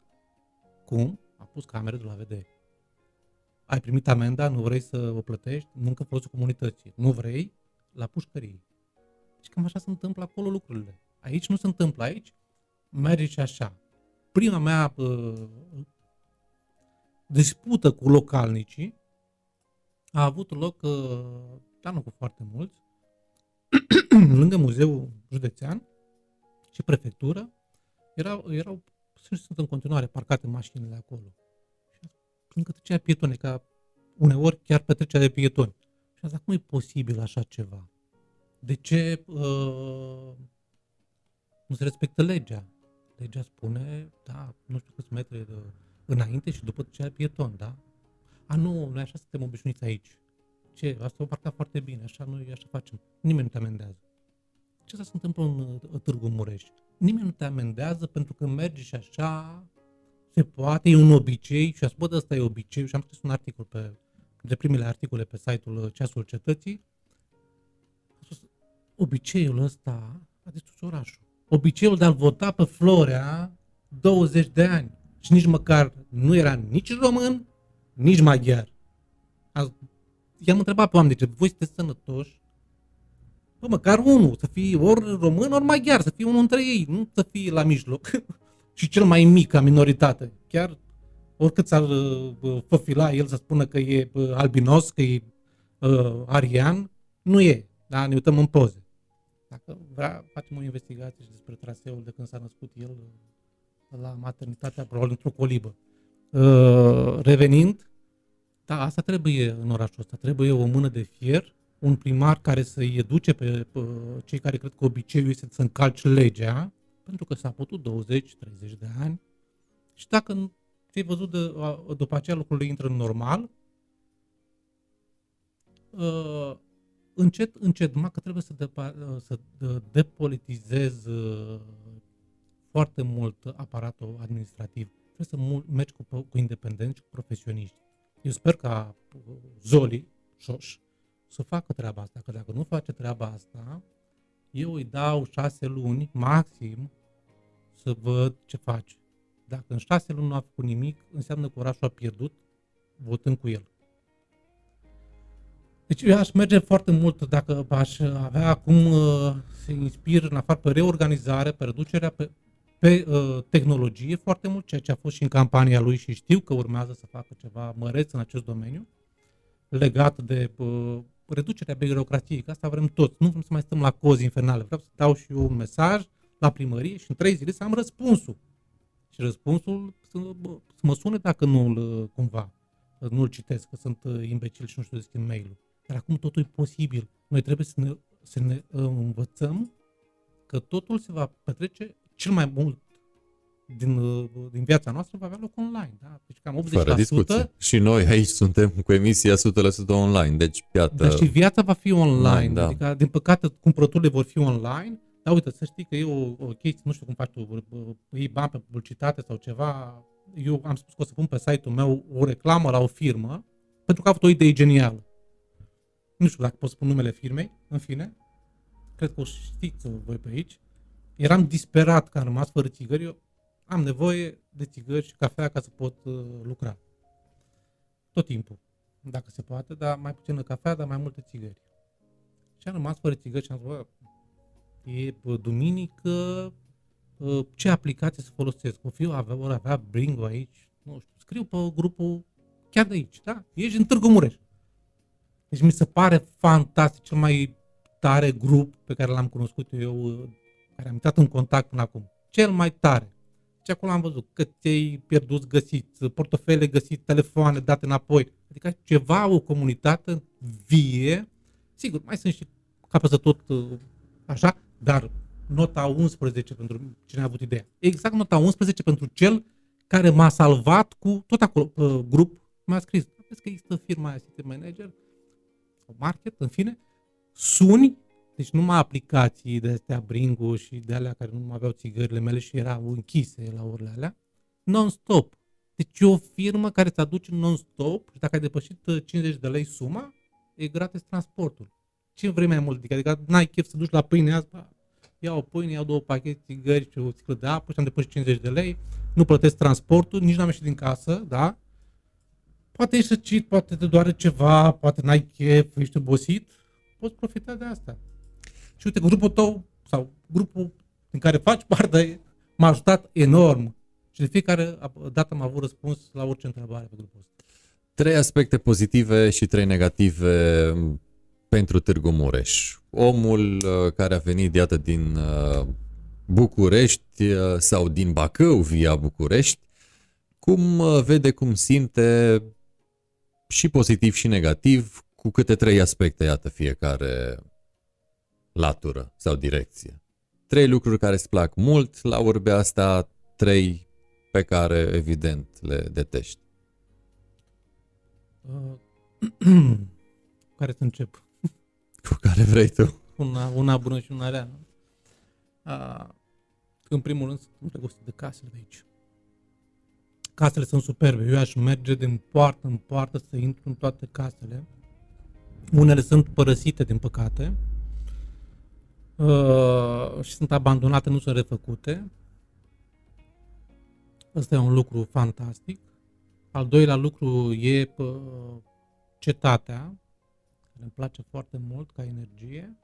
Cum? A pus camere de la vedere. Ai primit amenda, nu vrei să o plătești, nu încă folosul comunității. Nu vrei, la pușcărie. Și cam așa se întâmplă acolo lucrurile. Aici nu se întâmplă, aici merge și așa. Prima mea uh, dispută cu localnicii a avut loc, uh, dar nu cu foarte mulți, lângă muzeul județean și prefectură, erau, erau și sunt în continuare parcate mașinile acolo. Și lângă trecerea pietone, ca uneori chiar petrecerea de pietoni. Și am zis, cum e posibil așa ceva? De ce uh, nu se respectă legea? Legea spune, da, nu știu câți metri de, înainte și după trecerea pieton, da? A, nu, noi așa suntem obișnuiți aici. Ce? Asta o partea foarte bine, așa noi așa facem. Nimeni nu te amendează. Ce se întâmplă în uh, Târgu Mureș? Nimeni nu te amendează pentru că mergi și așa se poate, e un obicei și a spus, bă, ăsta e obicei și am scris un articol pe, de primele articole pe site-ul uh, Ceasul Cetății. A spus, obiceiul ăsta a distrus orașul. Obiceiul de a-l vota pe Florea 20 de ani și nici măcar nu era nici român, nici maghiar. A, i-am întrebat pe oameni, de ce voi sunteți sănătoși? Bă, măcar unul, să fie ori român, ori maghiar, să fie unul între ei, nu să fie la mijloc. și cel mai mic ca minoritate. Chiar oricât s-ar uh, făfila el să spună că e uh, albinos, că e uh, arian, nu e. Da? Ne uităm în poze. Dacă vrea, facem o investigație și despre traseul de când s-a născut el uh, la maternitatea, probabil într-o colibă. Uh, revenind, da, asta trebuie în orașul ăsta. Trebuie o mână de fier, un primar care să-i educe pe, pe cei care cred că obiceiul este să încalci legea, pentru că s-a putut 20-30 de ani, Și dacă ți-ai văzut de, după aceea lucrurile intră în normal, uh, încet, încet, numai că trebuie să, depa, să depolitizez uh, foarte mult aparatul administrativ. Trebuie să mergi cu, cu independenți, cu profesioniști. Eu sper ca uh, Zoli, Șoș, să facă treaba asta, că dacă nu face treaba asta, eu îi dau șase luni maxim să văd ce face. Dacă în șase luni nu a făcut nimic, înseamnă că orașul a pierdut votând cu el. Deci eu aș merge foarte mult dacă aș avea acum uh, să inspir în afară pe reorganizare, pe reducerea, pe, pe uh, tehnologie foarte mult, ceea ce a fost și în campania lui și știu că urmează să facă ceva măreț în acest domeniu, legat de uh, reducerea birocratiei, că asta vrem toți. Nu vrem să mai stăm la cozi infernale. Vreau să dau și eu un mesaj la primărie și în trei zile să am răspunsul. Și răspunsul să, să mă sune dacă nu-l cumva, nu-l citesc, că sunt imbecil și nu știu de schimb mail-ul. Dar acum totul e posibil. Noi trebuie să ne, să ne învățăm că totul se va petrece cel mai mult din, din viața noastră va avea loc online. Da? Deci cam 80%. Fără discuție. Și noi aici suntem cu emisia 100% online. Deci, iată... Dar și viața va fi online. online da. Adică, din păcate, cumpărăturile vor fi online. Dar uite, să știi că e o, o chestie, nu știu cum faci tu, iei bani pe publicitate sau ceva. Eu am spus că o să pun pe site-ul meu o reclamă la o firmă pentru că a avut o idee genială. Nu știu dacă pot spun numele firmei, în fine. Cred că o știți voi pe aici. Eram disperat că am rămas fără țigări. Eu am nevoie de țigări și cafea ca să pot uh, lucra. Tot timpul. Dacă se poate, dar mai puțină cafea, dar mai multe țigări. Și am rămas fără țigări și am zis, bă, e duminică, uh, ce aplicație să folosesc? O fi avea, ori avea Bringo aici, nu știu, scriu pe grupul chiar de aici, da? Ești în Târgu Mureș. Deci mi se pare fantastic, cel mai tare grup pe care l-am cunoscut eu, uh, care am intrat în contact până acum. Cel mai tare. Și acolo am văzut că ți-ai pierdut găsiți, portofele găsit, telefoane date înapoi. Adică ceva, o comunitate vie. Sigur, mai sunt și capătă tot uh, așa, dar nota 11 pentru cine a avut ideea. Exact nota 11 pentru cel care m-a salvat cu tot acolo, pe grup, m-a scris, vezi că există firma aia, City Manager, sau Market, în fine, suni, deci numai aplicații de astea Bringo și de alea care nu mai aveau țigările mele și erau închise la orele alea, non-stop. Deci e o firmă care îți aduce non-stop și dacă ai depășit 50 de lei suma, e gratis transportul. Ce vrei mai mult? Adică, adică n-ai chef să duci la pâine azi, bă, iau o pâine, iau două pachete țigări și o sticlă de apă și am depășit 50 de lei, nu plătesc transportul, nici n-am ieșit din casă, da? Poate ești răcit, poate te doare ceva, poate n-ai chef, ești obosit, poți profita de asta. Și uite, grupul tău sau grupul în care faci parte m-a ajutat enorm. Și de fiecare dată am avut răspuns la orice întrebare pe grupul ăsta. Trei aspecte pozitive și trei negative pentru Târgu Mureș. Omul uh, care a venit, iată, din uh, București uh, sau din Bacău via București, cum vede, cum simte și pozitiv și negativ, cu câte trei aspecte, iată, fiecare latură sau direcție. Trei lucruri care îți plac mult, la urbe asta trei pe care, evident, le detești. Uh, care să încep? Cu care vrei tu. Una, una bună și una rea. Nu? Uh, în primul rând, sunt îndrăgostit de casele de aici. Casele sunt superbe. Eu aș merge din poartă în poartă să intru în toate casele. Unele sunt părăsite, din păcate, uh, și sunt abandonate, nu sunt refăcute. Ăsta e un lucru fantastic. Al doilea lucru e uh, cetatea, care îmi place foarte mult ca energie.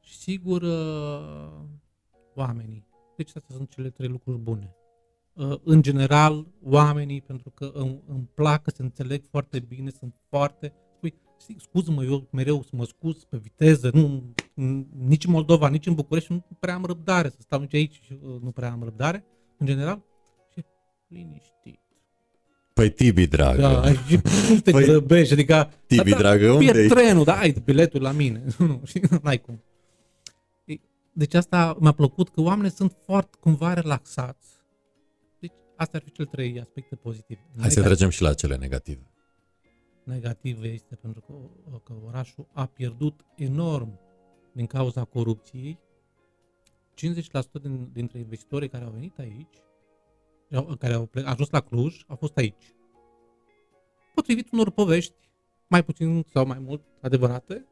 Și sigur, uh, oamenii. Deci astea sunt cele trei lucruri bune. Uh, în general, oamenii, pentru că îmi, îmi plac, se înțeleg foarte bine, sunt foarte... Spui, scuză-mă, eu mereu să mă scuz pe viteză, nu, nici în Moldova, nici în București nu prea am răbdare, să stau nici aici uh, nu prea am răbdare, în general, și liniștit. Păi Tibi, dragă. Da, aici nu te păi, grăbești, adică... Tibi, da, dragă, unde Pierd trenul, da, ai biletul la mine. nu, n-ai cum. Deci asta mi-a plăcut că oamenii sunt foarte cumva relaxați Astea ar fi cele trei aspecte pozitive. Hai Negativ. să trecem și la cele negative. Negative este pentru că, că orașul a pierdut enorm din cauza corupției. 50% din, dintre investitorii care au venit aici, care au ajuns la Cluj, au fost aici. Potrivit unor povești, mai puțin sau mai mult adevărate,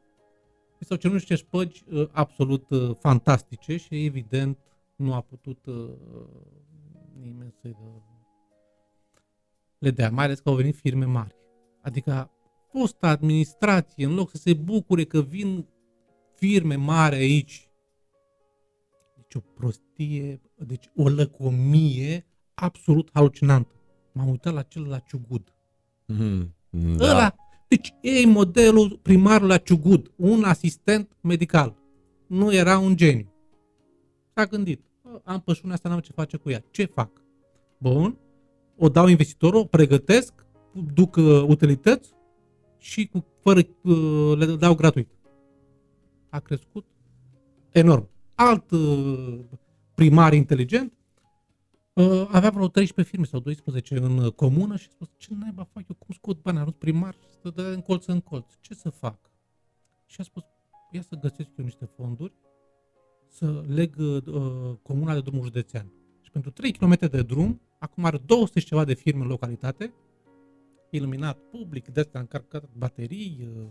s-au cerut niște șpăgi uh, absolut uh, fantastice și evident nu a putut uh, nimeni să le dea, mai ales că au venit firme mari. Adică fosta administrație, în loc să se bucure că vin firme mari aici, deci o prostie, deci o lăcomie absolut halucinantă. M-am uitat la cel la Ciugud. Mm, da. Ăla, deci ei modelul primarul la Ciugud, un asistent medical. Nu era un geniu. S-a gândit, am pășunea asta, n-am ce face cu ea. Ce fac? Bun, o dau investitorul, o pregătesc, duc uh, utilități și cu, fără, uh, le dau gratuit. A crescut enorm. Alt uh, primar inteligent uh, avea vreo 13 firme sau 12 în uh, comună și a spus, ce naiba fac eu, cum scot bani, arunc primar, să dă în colț în colț, ce să fac? Și a spus, ia să găsesc eu niște fonduri, să leg uh, comuna de drumul județean. Și pentru 3 km de drum, acum are 200 și ceva de firme în localitate, iluminat public, de asta încărcat baterii, uh,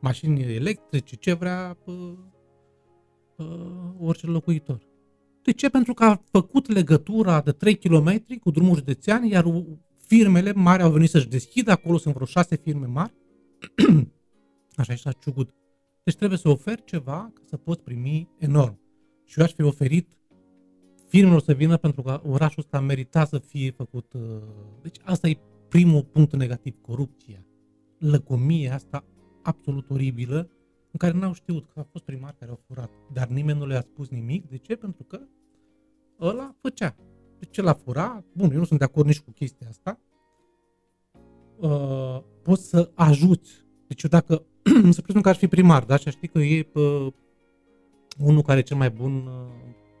mașini electrice, ce vrea uh, uh, orice locuitor. De ce? Pentru că a făcut legătura de 3 km cu drumul județean, iar firmele mari au venit să-și deschidă, acolo sunt vreo 6 firme mari, așa și la Ciugud. Deci trebuie să oferi ceva ca să poți primi enorm. Și eu aș fi oferit firmelor să vină pentru că orașul ăsta merita să fie făcut. Uh, deci asta e primul punct negativ, corupția. Lăcomia asta absolut oribilă în care n-au știut că a fost primari care au furat, dar nimeni nu le-a spus nimic. De ce? Pentru că ăla făcea. De ce l-a furat? Bun, eu nu sunt de acord nici cu chestia asta. Uh, poți să ajuți. Deci eu dacă, să presupun că aș fi primar, da? Și știi că e uh, unul care e cel mai bun, uh,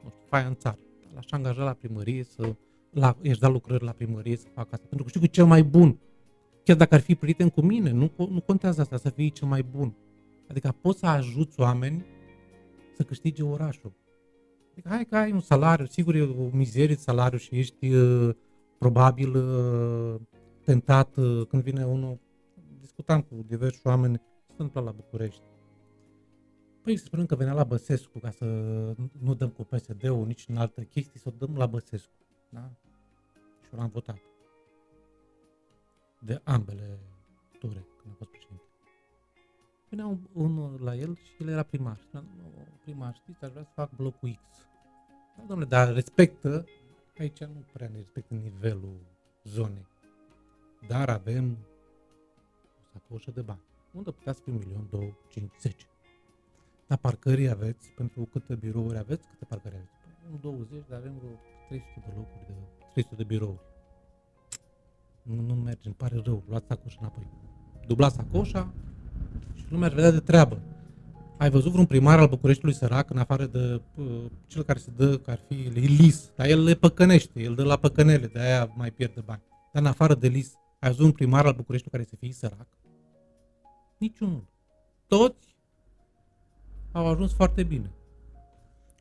nu știu, faia în țară. L-aș angaja la primărie să la, ești dat lucrări la primărie să facă asta. Pentru că știu că e cel mai bun. Chiar dacă ar fi prieten cu mine, nu, nu contează asta, să fii cel mai bun. Adică poți să ajuți oameni să câștige orașul. Adică hai că ai un salariu, sigur e o mizerie de salariu și ești uh, probabil uh, tentat uh, când vine unul, discutam cu diversi oameni, se întâmplă la București. Păi să spunem că venea la Băsescu ca să nu dăm cu PSD-ul nici în altă chestie, să o dăm la Băsescu. Da? Și l-am votat. De ambele ture, când a fost președinte. Venea unul la el și el era primar. Spunea, nu, primar, știți, aș vrea să fac blocul X. Da, domnule, dar respectă, aici nu prea ne respectă nivelul zonei. Dar avem o sacoșă de bani. Unde putea să fie un milion, două, cinci, zece. Dar parcării aveți, pentru câte birouri aveți, câte parcări aveți? Păi, 20, dar avem vreo 300 de locuri, de 300 de birouri. Nu, nu merge, îmi pare rău, luați sacoșa înapoi. Dublați sacoșa și lumea ar vedea de treabă. Ai văzut vreun primar al Bucureștiului sărac, în afară de uh, cel care se dă, că ar fi lis, dar el le păcănește, el dă la păcănele, de aia mai pierde bani. Dar în afară de lis, ai văzut un primar al Bucureștiului care să fie sărac? Niciunul. Toți au ajuns foarte bine.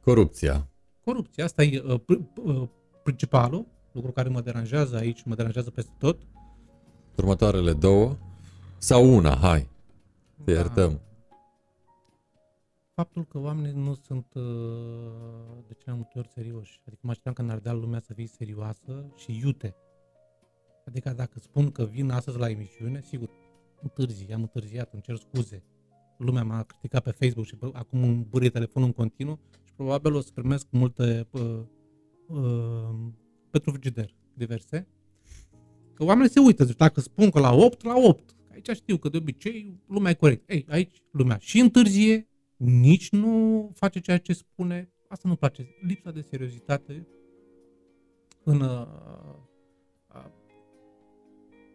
Corupția. Corupția, asta e uh, uh, principalul, lucru care mă deranjează aici, mă deranjează peste tot. Următoarele două sau una, hai, te da. iertăm. Faptul că oamenii nu sunt uh, de cele mai multe ori serioși. Adică mă așteptam că în Ardeal lumea să fie serioasă și iute. Adică dacă spun că vin astăzi la emisiune, sigur, întârzi, am întârziat, îmi cer scuze. Lumea m-a criticat pe Facebook și acum îmi burie telefonul în continuu și probabil o să primesc multe uh, uh, pentru frigider diverse. Că oamenii se uită, deci dacă spun că la 8, la 8. Aici știu că de obicei lumea e corect. Ei, aici lumea și întârzie, nici nu face ceea ce spune. Asta nu place. Lipsa de seriozitate în a, a,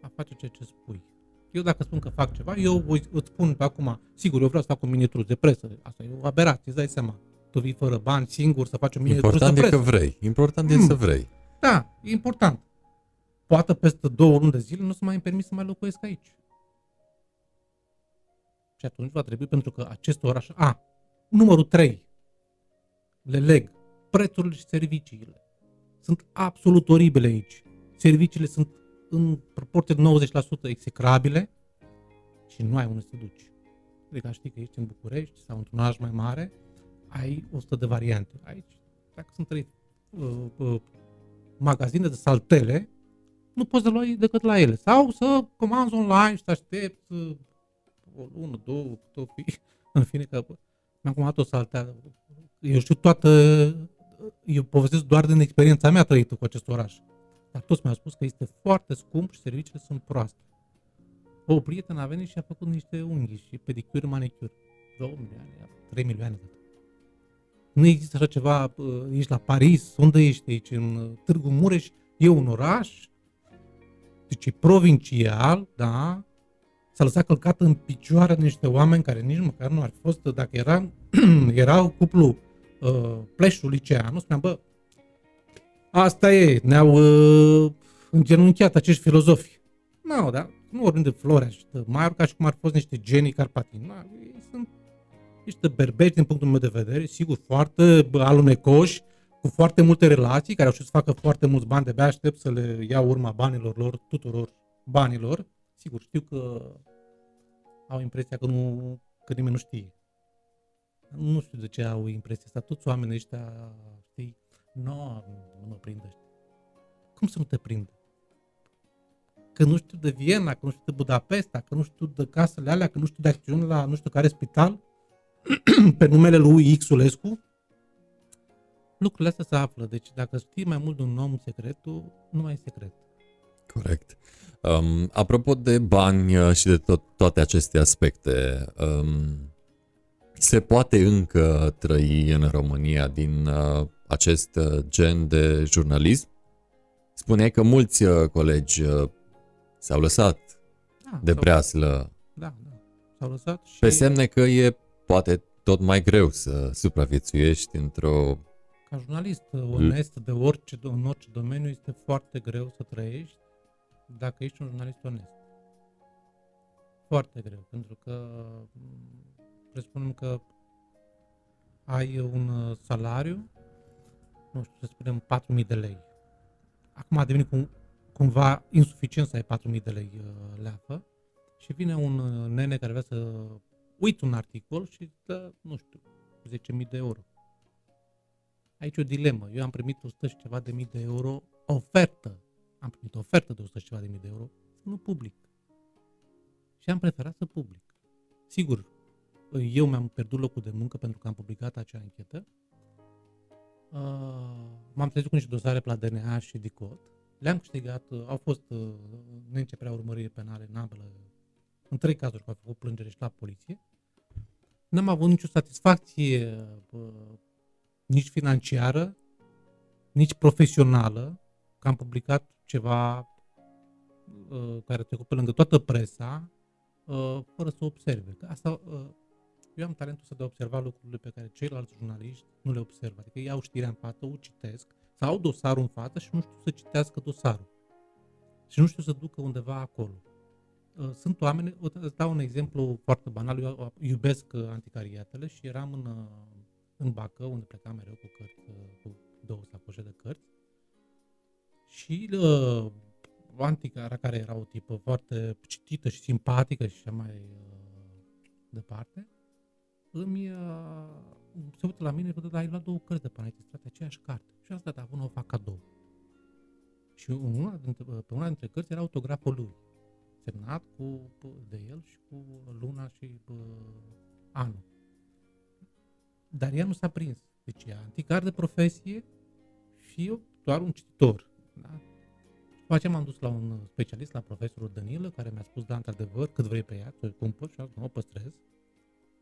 a face ceea ce spui. Eu dacă spun că fac ceva, eu voi, îți spun pe acum, sigur, eu vreau să fac un mini de presă. Asta e o aberație, îți dai seama. Tu vii fără bani, singur, să faci un mini Important de presă. Important e că vrei. Important hmm. e să vrei. Da, e important. poate peste două luni de zile nu o să mai îmi permis să mai locuiesc aici. Și atunci va trebui, pentru că acest oraș... A, numărul 3. Le leg. Prețurile și serviciile. Sunt absolut oribile aici. Serviciile sunt în proporție de 90% execrabile și nu ai unde să te duci. Adică știi că ești în București sau într-un oraș mai mare, ai 100 de variante. Aici, dacă sunt trei uh, uh, magazine de saltele, nu poți să luai decât la ele. Sau să comanzi online și să aștepți uh, o lună, două, tot fi. În fine, că mi-am comandat o saltea. Eu știu toată, eu povestesc doar din experiența mea trăită cu acest oraș. Dar toți mi-au spus că este foarte scump și serviciile sunt proaste. O prietenă a venit și a făcut niște unghi și pedicuri, manicuri. 2 milioane, 3 milioane. Nu există așa ceva, ești la Paris, unde ești aici, în Târgu Mureș, e un oraș, deci e provincial, da, s-a lăsat călcat în picioare niște oameni care nici măcar nu ar fi fost, dacă era, era cuplu uh, pleșul liceanu, spuneam, bă, asta e, ne-au uh, îngenunchiat acești filozofi. Nu, no, da, nu vorbim de Florea și de Maior, ca și cum ar fi fost niște genii carpatini. No, ei sunt niște berbeci din punctul meu de vedere, sigur, foarte alunecoși, cu foarte multe relații, care au știut să facă foarte mulți bani, de aștept să le iau urma banilor lor, tuturor banilor. Sigur, știu că au impresia că, nu, că nimeni nu știe. Nu știu de ce au impresia asta. Toți oamenii ăștia, știi, nu, nu mă prind ăștia. Cum să nu te prindă? Că nu știu de Viena, că nu știu de Budapesta, că nu știu de casele alea, că nu știu de acțiuni la nu știu care spital, pe numele lui Xulescu, lucrurile astea se află. Deci dacă știi mai mult de un om secretul, nu mai e secret. Corect. Um, apropo de bani uh, și de tot, toate aceste aspecte, um, se poate încă trăi în România din uh, acest uh, gen de jurnalism? Spuneai că mulți uh, colegi uh, s-au lăsat da, de breaslă. Da, da. S-au lăsat și... Pe semne că e poate tot mai greu să supraviețuiești într-o... Ca jurnalist onest de orice, în orice domeniu este foarte greu să trăiești dacă ești un jurnalist onest. Foarte greu, pentru că presupunem că ai un uh, salariu, nu știu, să spunem 4.000 de lei. Acum a devenit cum, cumva insuficient să ai 4.000 de lei uh, leafă și vine un uh, nene care vrea să uit un articol și dă, nu știu, 10.000 de euro. Aici o dilemă. Eu am primit 100 și ceva de mii de euro ofertă. Am primit o ofertă de 100 și ceva de mii de euro să nu public. Și am preferat să public. Sigur, eu mi-am pierdut locul de muncă pentru că am publicat acea anchetă. Uh, m-am trezit cu niște dosare pe la DNA și DICOT. Le-am câștigat, uh, au fost uh, neînceperea urmăriri penale în ambele, în trei cazuri, că au făcut plângere și la poliție. N-am avut nicio satisfacție nici financiară, nici profesională, că am publicat ceva care a trecut pe lângă toată presa, fără să observe. Asta eu am talentul să de observa lucrurile pe care ceilalți jurnaliști nu le observă. Adică ei au știrea în față, o citesc, sau au dosarul în față și nu știu să citească dosarul. Și nu știu să ducă undeva acolo. Uh, sunt oameni, îți dau un exemplu foarte banal, eu iubesc uh, anticariatele și eram în, uh, în Bacă, unde plecam mereu cu cărți, cu două sacoșe de cărți. Și uh, anticara, care era o tipă foarte citită și simpatică și așa mai uh, departe, îmi uh, se uită la mine, văd, ai luat două cărți de pe înainte, toate aceeași carte. Și asta de avut o fac cadou. Și una dintre, pe una dintre cărți era autograful lui, semnat cu, de el și cu luna și uh, anul. Dar ea nu s-a prins. Deci e anticar de profesie și eu doar un cititor. Da? După aceea m-am dus la un specialist, la profesorul Danilă, care mi-a spus, da, într-adevăr, cât vrei pe ea, ți-o cumpăr și nu o păstrez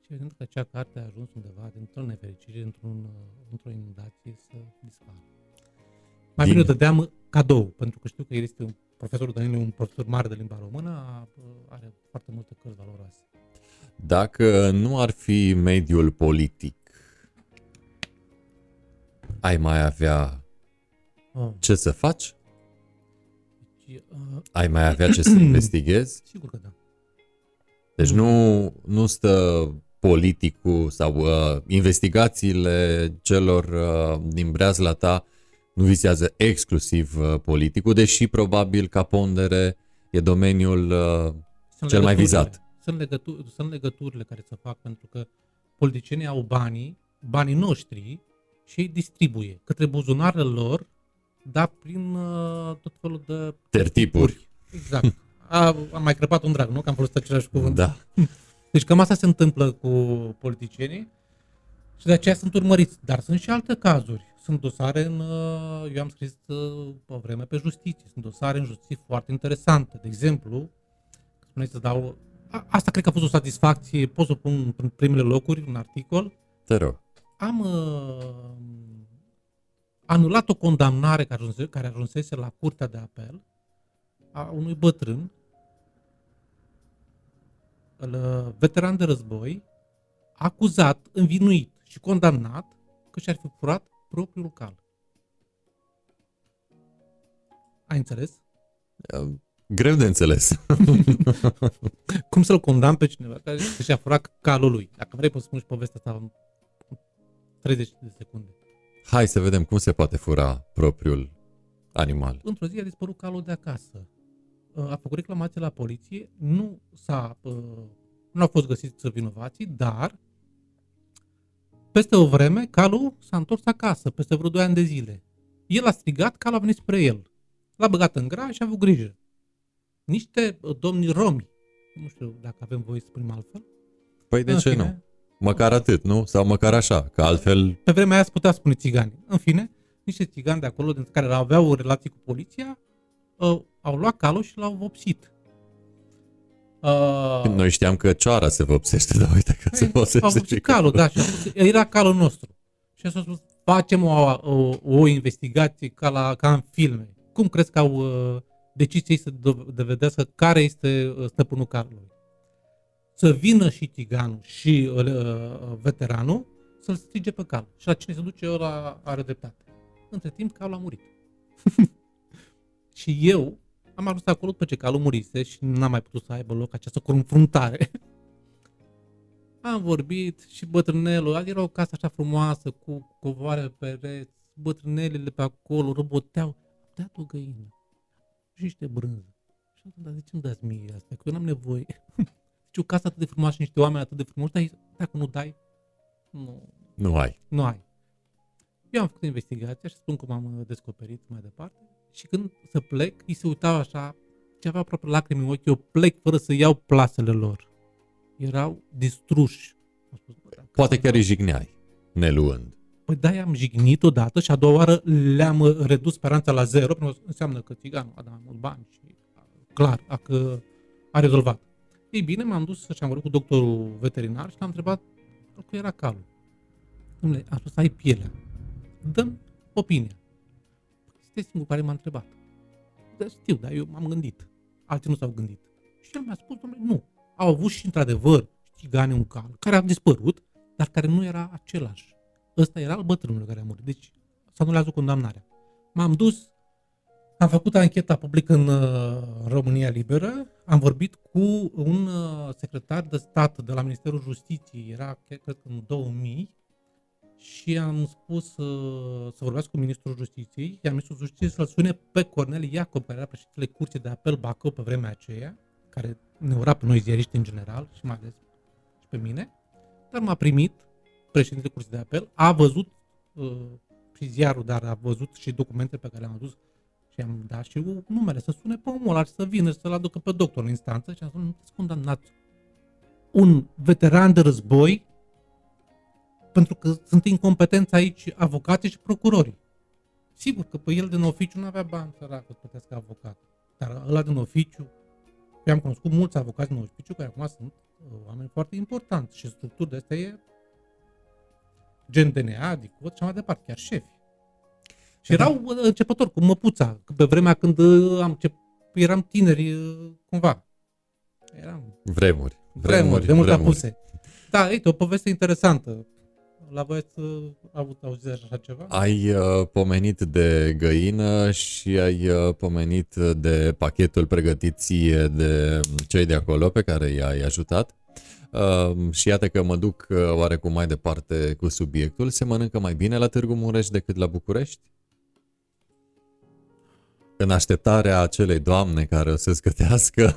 și vedem că acea carte a ajuns undeva dintr-o nefericire, într-un, într-o inundație să dispară. Mai bine o dădeam cadou, pentru că știu că el este un profesorul Danil, un profesor mare de limba română, are foarte multe cărți valoroase. Dacă nu ar fi mediul politic, ai mai avea oh. ce să faci? uh, Ai mai avea ce să investighezi? sigur că da. Deci nu, nu stă politicul sau uh, investigațiile celor uh, din breazla ta nu vizează exclusiv uh, politicul, deși probabil ca pondere e domeniul uh, Sunt cel mai legăturile. vizat. Sunt, legături, sunt legăturile care se fac pentru că politicienii au banii, banii noștri și îi distribuie către buzunarele lor, dar prin uh, tot felul de tertipuri. Exact. A, am mai crăpat un drag, nu? Că am folosit același cuvânt. Da. Deci cam asta se întâmplă cu politicienii și de aceea sunt urmăriți. Dar sunt și alte cazuri. Sunt dosare în... uh, Eu am scris uh, pe o vreme pe justiție. Sunt dosare în justiție foarte interesante. De exemplu, spuneți să dau... a- Asta cred că a fost o satisfacție. Pot să o pun în primele locuri, un articol. Te rog. Am uh, anulat o condamnare care, ajunse, care ajunsese la curtea de apel a unui bătrân, îl, uh, veteran de război, acuzat, învinuit și condamnat că și-ar fi furat propriul cal. Ai înțeles? Uh, Greu de înțeles. Cum să-l condamn pe cineva care și-a furat calul lui? Dacă vrei, poți spune și povestea asta în 30 de secunde. Hai să vedem cum se poate fura propriul animal. într-o zi a dispărut calul de acasă. Uh, A făcut reclamație la poliție, nu s-a, uh, nu au fost găsiți vinovații, dar peste o vreme calul s-a întors acasă, peste vreo 2 ani de zile. El a strigat, calul a venit spre el. L-a băgat în gras și a avut grijă. Niște uh, domni romi, nu știu dacă avem voie să spunem altfel. Păi de În ce fine, nu? Măcar atât, nu? Sau măcar așa, că altfel Pe vremea aia se putea spune țigani. În fine, niște țigani de acolo, dintre care aveau o relație cu poliția, uh, au luat calul și l-au vopsit. Uh, noi știam că cioara se vopsește, dar uite că se au vopsește și vopsit calul, da, și a spus, era calul nostru. Și a spus, facem o, o, o investigație ca, la, ca în filme. Cum crezi că au uh, decis ei să do- dovedească care este uh, stăpânul calului? Să vină și tiganul și uh, uh, veteranul să-l strige pe cal. Și la cine se duce, ăla are dreptate. Între timp, calul a murit. și eu am ajuns acolo după ce calul murise și n-am mai putut să aibă loc această confruntare. Am vorbit și bătrânelul, era o casă așa frumoasă, cu covoare pe pereți, bătrânelele pe acolo, roboteau. Am dat o găină și niște brânză. Și am zis, dar de ce îmi dați mie asta? Că eu n-am nevoie. Deci o casă atât de frumoasă și niște oameni atât de frumoși, dar dacă nu dai, nu, Nu ai. nu ai. Eu am făcut investigația și spun cum am uh, descoperit mai departe. Și când să plec, îi se uitau așa, ce avea aproape lacrimi în ochi, eu plec fără să iau plasele lor. Erau distruși. Am spus, bă, dacă- Poate chiar îi jigneai, neluând. Păi da, i-am jignit odată și a doua oară le-am uh, redus speranța la zero, pentru că înseamnă că țiganul a dat mai mulți bani și uh, clar, a, că a rezolvat. Ei bine, m-am dus și am vorbit cu doctorul veterinar și l-am întrebat că era calul. Dom'le, am spus, ai pielea. Dăm opinia. Păi, Este singurul care m-a întrebat. Da, știu, dar eu m-am gândit. Alții nu s-au gândit. Și el mi-a spus, domnule, nu. Au avut și într-adevăr țigane un cal, care a dispărut, dar care nu era același. Ăsta era al bătrânului care a murit. Deci s-a anulează condamnarea. M-am dus, am făcut ancheta publică în uh, România Liberă, am vorbit cu un uh, secretar de stat de la Ministerul Justiției, era cred că în 2000, și am spus uh, să vorbească cu Ministrul Justiției, iar Ministrul Justiției să-l sune pe Cornel Iacob, care era președintele Curții de Apel Bacău pe vremea aceea, care ne ura pe noi ziariști în general și mai ales și pe mine, dar m-a primit președintele Curții de Apel, a văzut uh, și ziarul, dar a văzut și documentele pe care le-am adus și am dat și cu numele, să sune pe omul ăla și să vină și să-l aducă pe doctor în instanță și am spus, nu sunteți condamnați un veteran de război pentru că sunt incompetenți aici avocații și procurorii. Sigur că pe el din oficiu nu avea bani sărac să plătească avocat. Dar ăla din oficiu, eu am cunoscut mulți avocați din oficiu care acum sunt uh, oameni foarte importanți și structuri de astea e gen DNA, DICOT și mai departe, chiar șefi. Și Da. erau uh, începători cu măpuța, că pe vremea când uh, am încep, eram tineri uh, cumva. Eram Vremuri. vremuri, de mult apuse. Da, uite, o poveste interesantă. la voi ați uh, avut auzit așa ceva? Ai uh, pomenit de găină și ai uh, pomenit de pachetul pregătit ție de cei de acolo pe care i-ai ajutat. Uh, și iată că mă duc uh, oarecum mai departe cu subiectul. Se mănâncă mai bine la Târgu Mureș decât la București? În așteptarea acelei doamne care o să scătească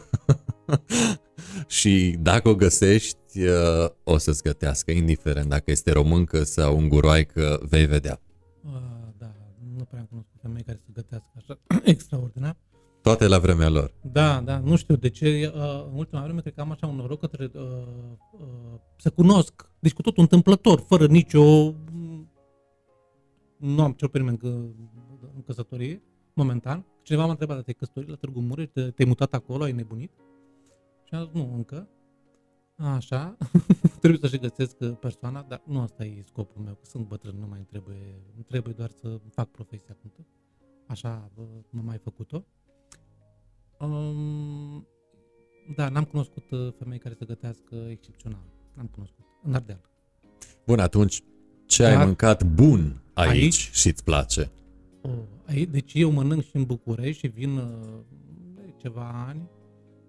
și dacă o găsești, uh, o să-ți gătească, indiferent dacă este româncă sau unguroaică, vei vedea. Uh, da, nu prea am cunoscut femei care să gătească așa extraordinar. Toate la vremea lor. Da, da, nu știu de ce. Uh, în ultima vreme cred că am așa un noroc către uh, uh, să cunosc, deci cu totul întâmplător, fără nicio... Nu am cel permen în, în căsătorie, momentan. Cineva m-a întrebat, te-ai căsătorit la Târgu Mureș, te-ai mutat acolo, ai nebunit? Și am zis, nu, încă. Așa, trebuie să-și găsesc persoana, dar nu asta e scopul meu, că sunt bătrân, nu mai trebuie, nu trebuie doar să fac profesia cum Așa m-am mai făcut-o. Um, da, n-am cunoscut uh, femei care să gătească excepțional. N-am cunoscut. În Ardeal. Bun, atunci ce Dar, ai mâncat bun aici, aici și îți place? Oh, aici, deci eu mănânc și în București și vin uh, ceva ani,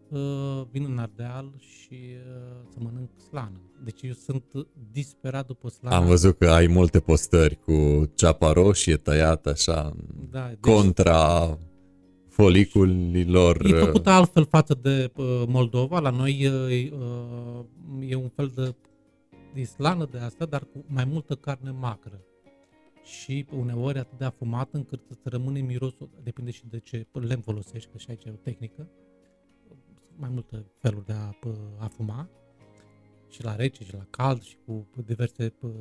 uh, vin în Ardeal și uh, să mănânc slană. Deci eu sunt disperat după slană. Am văzut că ai multe postări cu ceapa roșie tăiată așa, da, deci, contra foliculilor. E uh, făcută altfel față de uh, Moldova. La noi uh, uh, e un fel de, de slană de asta, dar cu mai multă carne macră. Și uneori atât de afumat încât să rămâne mirosul, depinde și de ce lemn folosești, că și aici e o tehnică. Mai multe feluri de a uh, afuma. Și la rece, și la cald, și cu diverse uh,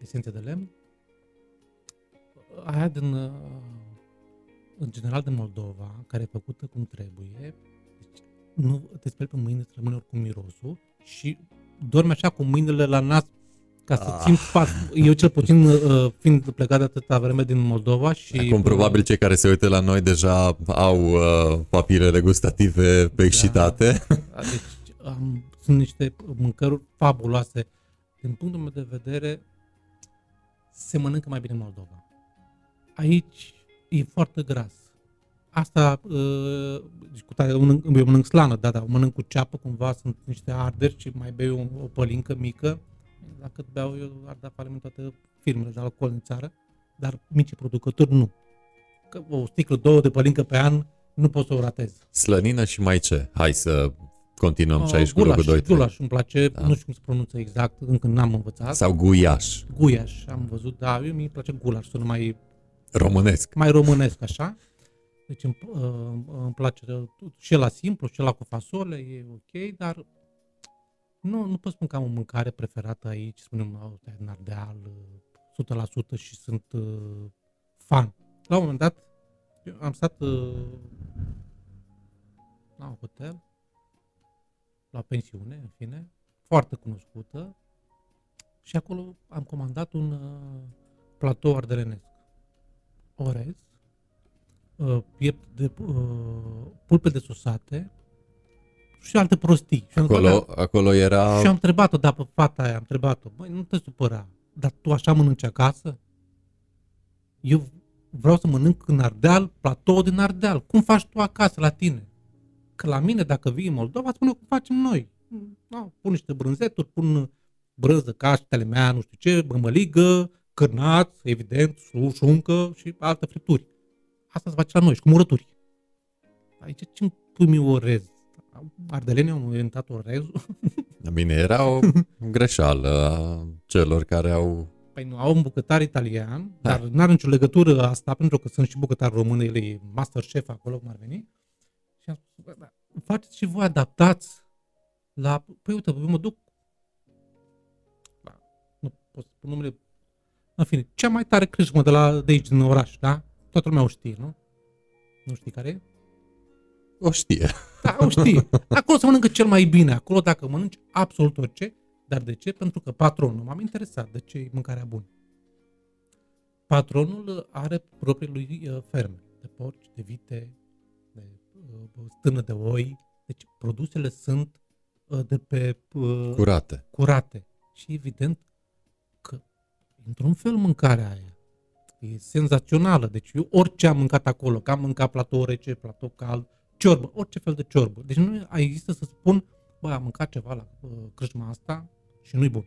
esențe de lemn. Aia din uh, în general de Moldova, care e făcută cum trebuie, deci nu te speli pe mâini, îți rămâne oricum mirosul și dormi așa cu mâinile la nas ca să ah. simt pas. Eu cel puțin uh, fiind plecat de atâta vreme din Moldova și... Acum probabil cei care se uită la noi deja au uh, papilele gustative pe excitate. Da, da, deci um, sunt niște mâncăruri fabuloase. Din punctul meu de vedere, se mănâncă mai bine în Moldova. Aici e foarte gras. Asta, uh, deci cu tare, eu mănânc, eu mănânc slană, da, da, mănânc cu ceapă, cumva sunt niște arderi și mai bei o, o pălincă mică. Dacă beau, eu ar da faliment toate firmele de alcool în țară, dar mici producători nu. Că o sticlă, două de pălincă pe an, nu poți să o ratezi. Slănină și mai ce? Hai să continuăm uh, și aici gulaș, cu locul 2 Gulaș îmi place, da. nu știu cum se pronunță exact, încă n-am învățat. Sau guiaș. Guiaș, am văzut, da, eu mi place gulaș, sună mai Românesc. Mai românesc, așa. Deci îmi, uh, îmi place și la simplu, și la cu fasole, e ok, dar nu, nu pot spun că am o mâncare preferată aici, spunem, oh, în Ardeal, 100% și sunt uh, fan. La un moment dat, eu am stat uh, la un hotel, la pensiune, în fine, foarte cunoscută, și acolo am comandat un uh, platou ardelenesc orez, uh, piept de uh, pulpe de susate și alte prostii. Și acolo, am, acolo era... Și am întrebat-o, da, pe fata aia, am întrebat-o, băi, nu te supăra, dar tu așa mănânci acasă? Eu vreau să mănânc în Ardeal, platou din Ardeal. Cum faci tu acasă la tine? Că la mine, dacă vii în Moldova, spune cum facem noi. No, pun niște brânzeturi, pun brânză, caștele mea, nu știu ce, mămăligă, cârnați, evident, șuncă și alte fripturi. Asta se face la noi și cu murături. Aici ce pui mi orez? Ardelenii au inventat orezul? Bine, era o greșeală a celor care au... Păi nu, au un bucătar italian, da. dar nu are nicio legătură asta, pentru că sunt și bucătari români, el e master chef acolo, cum ar veni. Și am spus, da, faceți și voi adaptați la... Păi uite, eu mă duc... Da, nu pot spun numele în fine, cea mai tare crâșmă de, la, de aici, din oraș, da? Toată lumea o știe, nu? Nu știi care e? O știe. Da, o știe. Acolo se mănâncă cel mai bine. Acolo dacă mănânci absolut orice. Dar de ce? Pentru că patronul, m-am interesat de ce e mâncarea bună. Patronul are proprii lui uh, ferme. De porci, de vite, de uh, stână de oi. Deci produsele sunt uh, de pe... Curate. Curate. Și evident într-un fel mâncarea aia. E senzațională. Deci eu orice am mâncat acolo, că am mâncat platou rece, platou cald, ciorbă, orice fel de ciorbă. Deci nu există să spun, bă, am mâncat ceva la uh, crâșma asta și nu-i bun.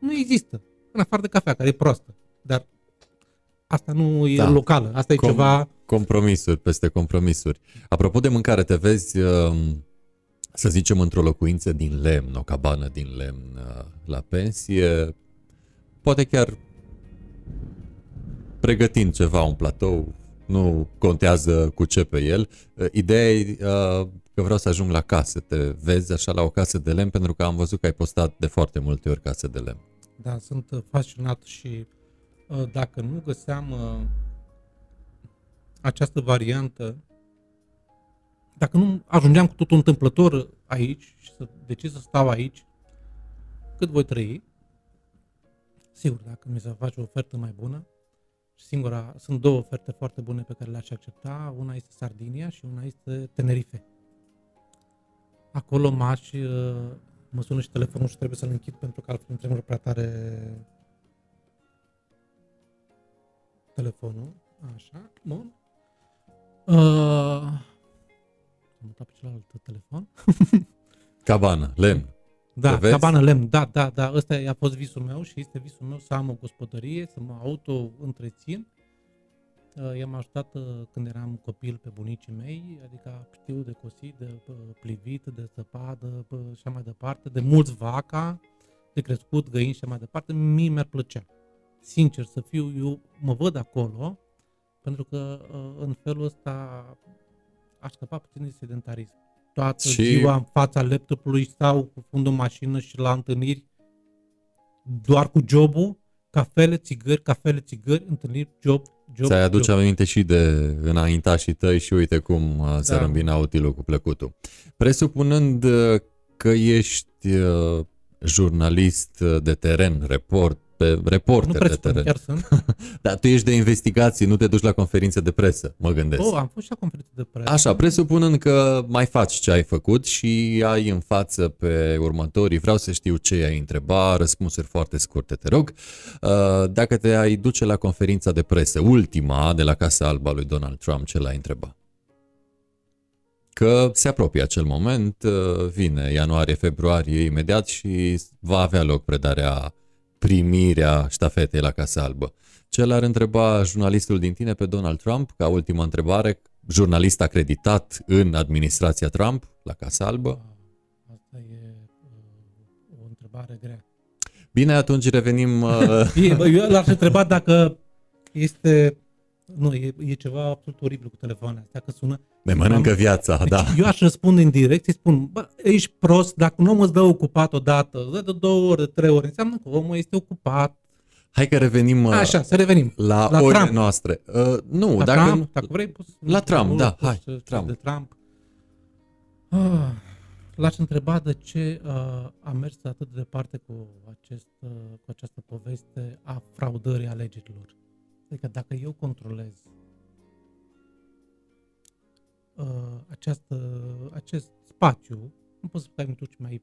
Nu există. În afară de cafea, care e proastă. Dar asta nu e da. locală. Asta e Com- ceva... Compromisuri peste compromisuri. Apropo de mâncare, te vezi, uh, să zicem, într-o locuință din lemn, o cabană din lemn uh, la pensie, poate chiar pregătind ceva, un platou, nu contează cu ce pe el. Uh, ideea e uh, că vreau să ajung la casă. Te vezi așa la o casă de lemn pentru că am văzut că ai postat de foarte multe ori casă de lemn. Da, sunt fascinat și dacă nu găseam această variantă, dacă nu ajungeam cu totul întâmplător aici și să decid să stau aici, cât voi trăi, sigur, dacă mi se face o ofertă mai bună, singura, sunt două oferte foarte bune pe care le-aș accepta, una este Sardinia și una este Tenerife. Acolo m-aș, uh, mă sună și telefonul și trebuie să-l închid pentru că altfel îmi tremură prea tare telefonul. Așa, bun. Uh, am mutat pe celălalt telefon. Cabană, lemn. Da, cabană lemn, da, da, da, ăsta a fost visul meu și este visul meu să am o gospodărie, să mă auto-întrețin. Uh, i-am ajutat uh, când eram copil pe bunicii mei, adică știu de cosit, de uh, plivit, de săpadă și așa mai departe, de mulți vaca, de crescut găini și așa mai departe, mie mi-ar plăcea. Sincer să fiu, eu mă văd acolo, pentru că în felul ăsta aș scăpa puțin de sedentarism toată și... ziua în fața laptopului sau cu fundul mașină și la întâlniri doar cu jobul, cafele, țigări, cafele, țigări, întâlniri, job, job. Ți-ai aduce job. aminte și de înaintașii tăi și uite cum uh, se da. rămbina utilul cu plăcutul. Presupunând uh, că ești uh, jurnalist de teren, report, pe reporter nu de teren. chiar sunt. Dar tu ești de investigații, nu te duci la conferințe de presă, mă gândesc. Oh, am fost și la conferințe de presă. Așa, presupunând că mai faci ce ai făcut și ai în față pe următorii, vreau să știu ce ai întreba, răspunsuri foarte scurte, te rog. Uh, dacă te ai duce la conferința de presă, ultima de la Casa Alba lui Donald Trump, ce l-ai întreba? Că se apropie acel moment, uh, vine ianuarie-februarie imediat și va avea loc predarea primirea ștafetei la Casa Albă. Ce l-ar întreba jurnalistul din tine pe Donald Trump, ca ultima întrebare, jurnalist acreditat în administrația Trump la Casa Albă? Asta e uh, o întrebare grea. Bine, atunci revenim... Uh... Eu l-aș întreba dacă este nu, e, e ceva absolut oribil cu telefoanele astea, că sună... Ne mănâncă am, viața, deci da. Eu aș răspunde în direct, îi spun, bă, ești prost, dacă un om îți dă ocupat odată, îți dă de două ore, de trei ore, înseamnă că omul este ocupat. Hai că revenim uh, Așa, să revenim. la, la orele Trump. noastre. Uh, nu, la dacă... Trump, dacă vrei, poți La Trump, da, hai, Trump. De Trump. Ah, l-aș întreba de ce uh, a mers atât de departe cu, acest, uh, cu această poveste a fraudării alegerilor. Adică dacă eu controlez uh, această, acest spațiu, nu pot să spui că mi-ai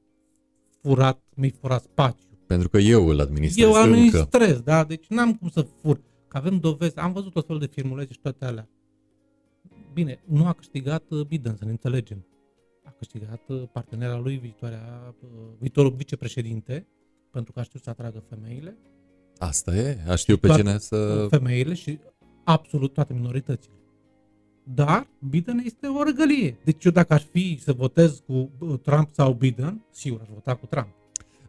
furat, mi-ai furat spațiu. Pentru că eu îl administrez Eu administrez, încă. da? Deci n-am cum să fur. Că avem dovezi, am văzut tot felul de filmulețe și toate alea. Bine, nu a câștigat uh, Biden, să ne înțelegem. A câștigat uh, partenera lui, viitoarea, uh, viitorul vicepreședinte, pentru că a știut să atragă femeile Asta e, a știu pe cine să... Femeile și absolut toate minoritățile. Dar Biden este o răgălie. Deci eu dacă aș fi să votez cu Trump sau Biden, sigur aș vota cu Trump.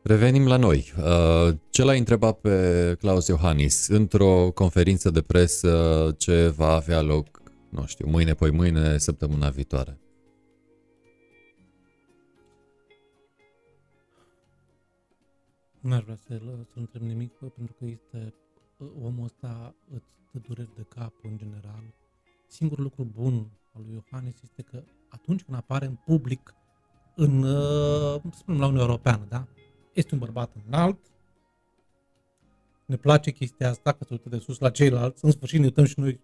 Revenim la noi. Uh, ce l-ai întrebat pe Claus Iohannis într-o conferință de presă ce va avea loc, nu știu, mâine, poi mâine, săptămâna viitoare? N-aș vrea să, să întreb nimic, pentru că este omul ăsta îți dă dureri de cap în general. Singurul lucru bun al lui Iohannis este că atunci când apare în public, în, să spunem, la Uniunea Europeană, da? Este un bărbat înalt, ne place chestia asta, că se uită de sus la ceilalți, în sfârșit ne uităm și noi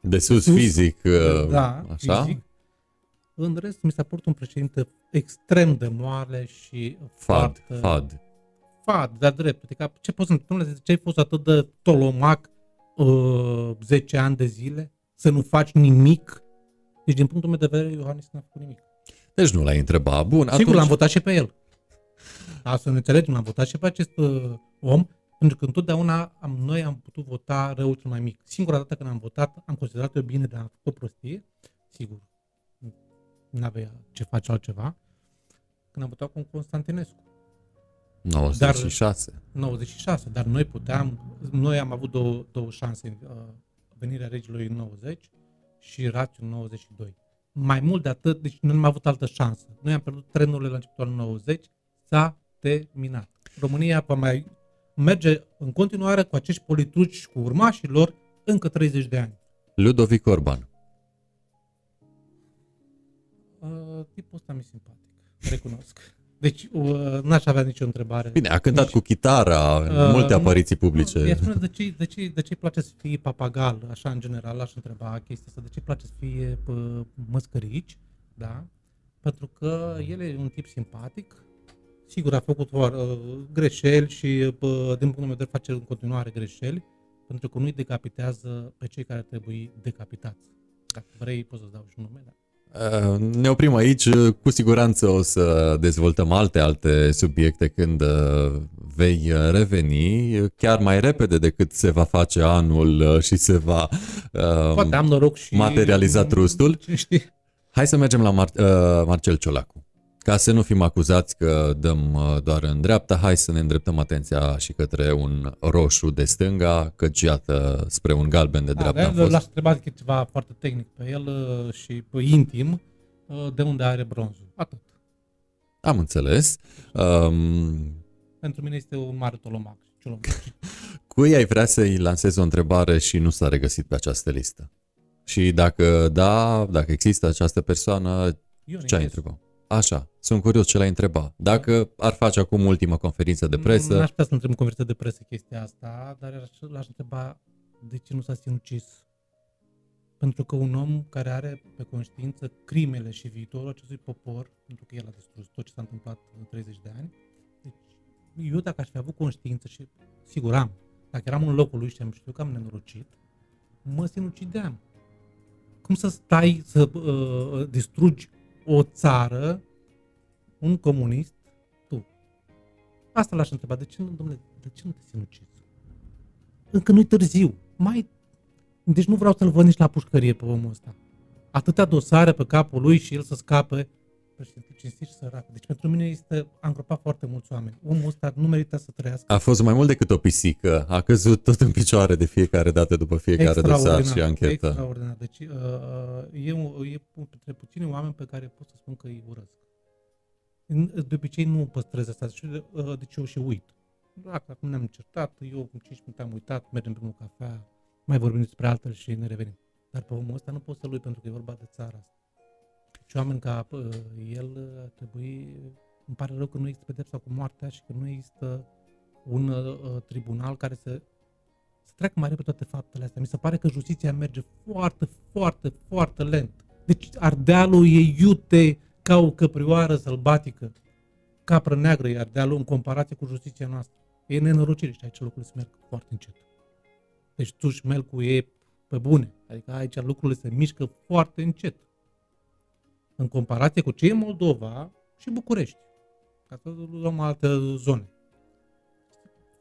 de sus, sus fizic, da, așa? Fizic. În rest, mi s-a părut un președinte extrem de moale și fad, foarte, fad pa, de drept. Adică ce poți să întâmple? De ce ai fost atât de tolomac uh, 10 ani de zile? Să nu faci nimic? Deci, din punctul meu de vedere, Iohannis n-a făcut nimic. Deci nu l-ai întrebat. Bun, Sigur, atunci... l-am votat și pe el. Da, să ne înțelegem, l-am votat și pe acest uh, om, pentru că întotdeauna am, noi am putut vota răul cel mai mic. Singura dată când am votat, am considerat eu bine, dar am făcut o prostie. Sigur, n-avea ce face altceva. Când am votat cu Constantinescu. 96. 96, dar noi puteam, noi am avut două, două șanse, uh, venirea regilor în 90 și Rațiu în 92. Mai mult de atât, deci nu am avut altă șansă. Noi am pierdut trenurile la începutul anului 90, s-a terminat. România va mai merge în continuare cu acești politruci cu urmașii lor încă 30 de ani. Ludovic Orban. Uh, tipul ăsta mi simpatic, recunosc. Deci uh, n-aș avea nicio întrebare. Bine, a cântat Nici- cu chitara, Uh, multe apariții Nu, publice. i-aș spune de ce, de, ce, de ce îi place să fie papagal, așa în general, aș întreba chestia asta, de ce îi place să fie pă, măscărici, da? Pentru că el e un tip simpatic, sigur a făcut uh, greșeli și pă, din punctul meu de vedere face în continuare greșeli, pentru că nu îi decapitează pe cei care trebuie decapitați. Dacă vrei, poți să-ți dau și un nume, da. Uh, Ne oprim aici, cu siguranță o să dezvoltăm alte, alte subiecte când uh, vei uh, reveni, chiar mai repede decât se va face anul uh, și se va uh, Poate am noroc și... materializa trustul. Ce știi? Hai să mergem la Mar- uh, Marcel Ciolacu. Ca să nu fim acuzați că dăm uh, doar în dreapta, hai să ne îndreptăm atenția și către un roșu de stânga, căci iată spre un galben de dreapta am Da, fost. L-aș întreba că e ceva foarte tehnic pe el uh, și pe intim, uh, de unde are bronzul. Atât. Am înțeles. Um, Pentru mine este un mare tolomac. ciolomac. cui ai vrea să-i lansezi o întrebare și nu s-a regăsit pe această listă? Și dacă da, dacă există această persoană, Ion ce ai Ionescu. întrebat? Așa, sunt curios ce l-ai întrebat. Dacă ar face acum ultima conferință de presă, N-aș putea să întreb în conferință de presă chestia asta, dar aș- l-aș întreba de ce nu s-a sinucis. Pentru că un om care are pe conștiință crimele și viitorul acestui popor, pentru că el a distrus tot ce s-a întâmplat în 30 de ani, deci eu dacă aș fi avut conștiință și sigur am, dacă eram în locul lui și am știut că am nenorocit, mă sinucideam. Cum să stai să uh, distrugi o țară, un comunist, tu? Asta l-aș întreba. De ce, nu, domnule, de ce nu te sinucizi? Încă nu-i târziu. Mai... Deci nu vreau să-l văd nici la pușcărie pe omul ăsta. Atâtea dosare pe capul lui și el să scape. Președinte, cinstit și sărac. Deci pentru mine este, a îngropat foarte mulți oameni. Omul ăsta nu merită să trăiască. a fost mai mult decât o pisică. A căzut tot în picioare de fiecare dată după fiecare dosar și anchetă. Extraordinar. Deci uh, e, un- e printre puțini oameni pe care pot să spun că îi urăsc. În- De obicei nu păstrez asta, deci, uh, deci eu și uit. Dacă acum ne-am certat, eu în 5 minute am uitat, mergem pe o cafea, mai vorbim despre altele și ne revenim. Dar pe omul ăsta nu pot să-l uit pentru că e vorba de țara asta. Și oameni ca uh, el uh, ar trebui, îmi pare rău că nu există pedepsa cu moartea și că nu există un uh, tribunal care să să treacă mai repede toate faptele astea. Mi se pare că justiția merge foarte, foarte, foarte lent. Deci Ardealul e iute ca o căprioară sălbatică. Capră neagră e Ardealul în comparație cu justiția noastră. E nenorocire și aici lucrurile se merg foarte încet. Deci tu șmelcul e pe bune. Adică aici lucrurile se mișcă foarte încet. În comparație cu ce e Moldova și București. Ca să luăm alte zone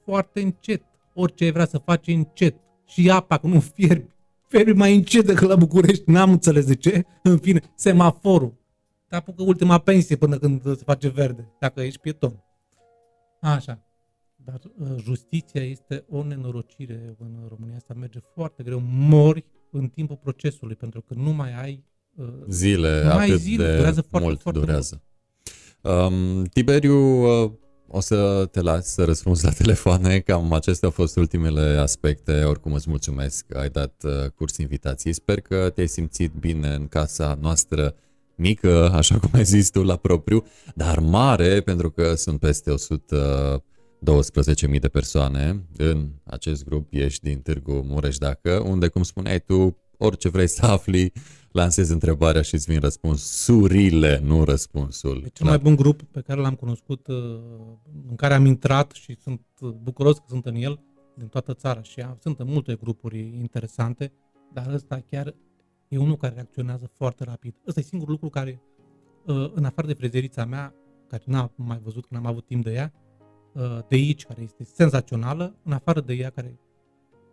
foarte încet. Orice ai vrea să faci încet. Și apa, că nu fierbi. Fierbi mai încet decât la București. N-am înțeles de ce. În fine, semaforul. Te apucă ultima pensie până când se face verde, dacă ești pieton. Așa. Dar uh, justiția este o nenorocire în România. Asta merge foarte greu. Mori în timpul procesului, pentru că nu mai ai uh, Zile, Nu ai atât zile, de durează foarte, mult foarte durează. Um, Tiberiu, uh, o să te las să răspunzi la telefoane, cam acestea au fost ultimele aspecte, oricum îți mulțumesc că ai dat uh, curs invitației. Sper că te-ai simțit bine în casa noastră mică, așa cum ai zis tu, la propriu, dar mare, pentru că sunt peste 112.000 de persoane în acest grup, ești din Târgu Mureș, dacă, unde, cum spuneai tu, orice vrei să afli, lansezi întrebarea și îți vin răspunsurile, nu răspunsul. E cel mai bun grup pe care l-am cunoscut, uh, în care am intrat și sunt bucuros că sunt în el, din toată țara și sunt în multe grupuri interesante, dar ăsta chiar e unul care reacționează foarte rapid. Ăsta e singurul lucru care, uh, în afară de frezerița mea, care n-am mai văzut, că n-am avut timp de ea, uh, de aici, care este senzațională, în afară de ea, care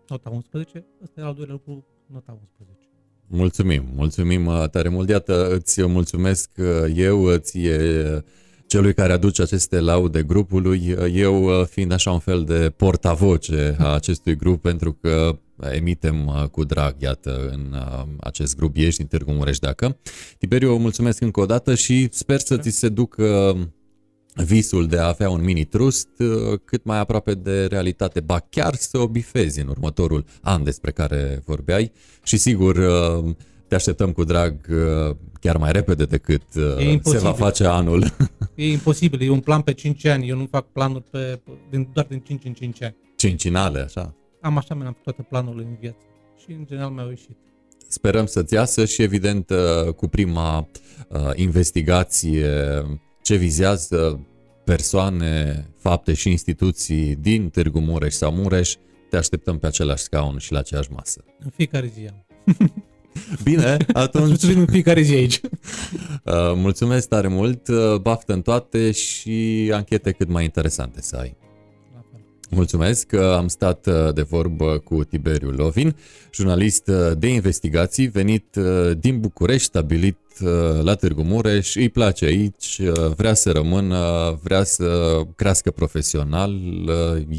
nota 11, ăsta e al doilea lucru, nota 11. Mulțumim, mulțumim uh, tare mult. Iată, îți mulțumesc eu, ție, celui care aduce aceste laude grupului, eu fiind așa un fel de portavoce a acestui grup, pentru că emitem uh, cu drag, iată, în uh, acest grup Ești din Târgu Mureș dacă. Tiberiu, mulțumesc încă o dată și sper să ți se ducă visul de a avea un mini-trust uh, cât mai aproape de realitate, ba chiar să o bifezi în următorul an despre care vorbeai și sigur te așteptăm cu drag chiar mai repede decât se va face anul. E imposibil, e un plan pe 5 ani, eu nu fac planuri pe, din, doar din 5 în 5 ani. Cincinale, așa? Am așa mi-am toate planurile în viață și în general mi-au ieșit. Sperăm să-ți iasă și evident uh, cu prima uh, investigație ce vizează persoane, fapte și instituții din Târgu Mureș sau Mureș, te așteptăm pe același scaun și la aceeași masă. În fiecare zi am. Bine, atunci... în fiecare zi aici. Uh, mulțumesc tare mult, baftă în toate și anchete cât mai interesante să ai. Mulțumesc că am stat uh, de vorbă cu Tiberiu Lovin, jurnalist uh, de investigații venit uh, din București, stabilit la Târgu Mureș, îi place aici, vrea să rămână, vrea să crească profesional,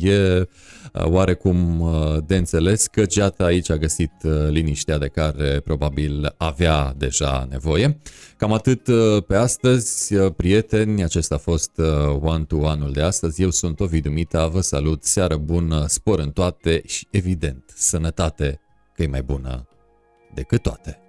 e oarecum de înțeles că Geata aici a găsit liniștea de care probabil avea deja nevoie. Cam atât pe astăzi, prieteni, acesta a fost one-to-one-ul de astăzi. Eu sunt Ovidiu Mita, vă salut, seară bună, spor în toate și evident, sănătate că e mai bună decât toate.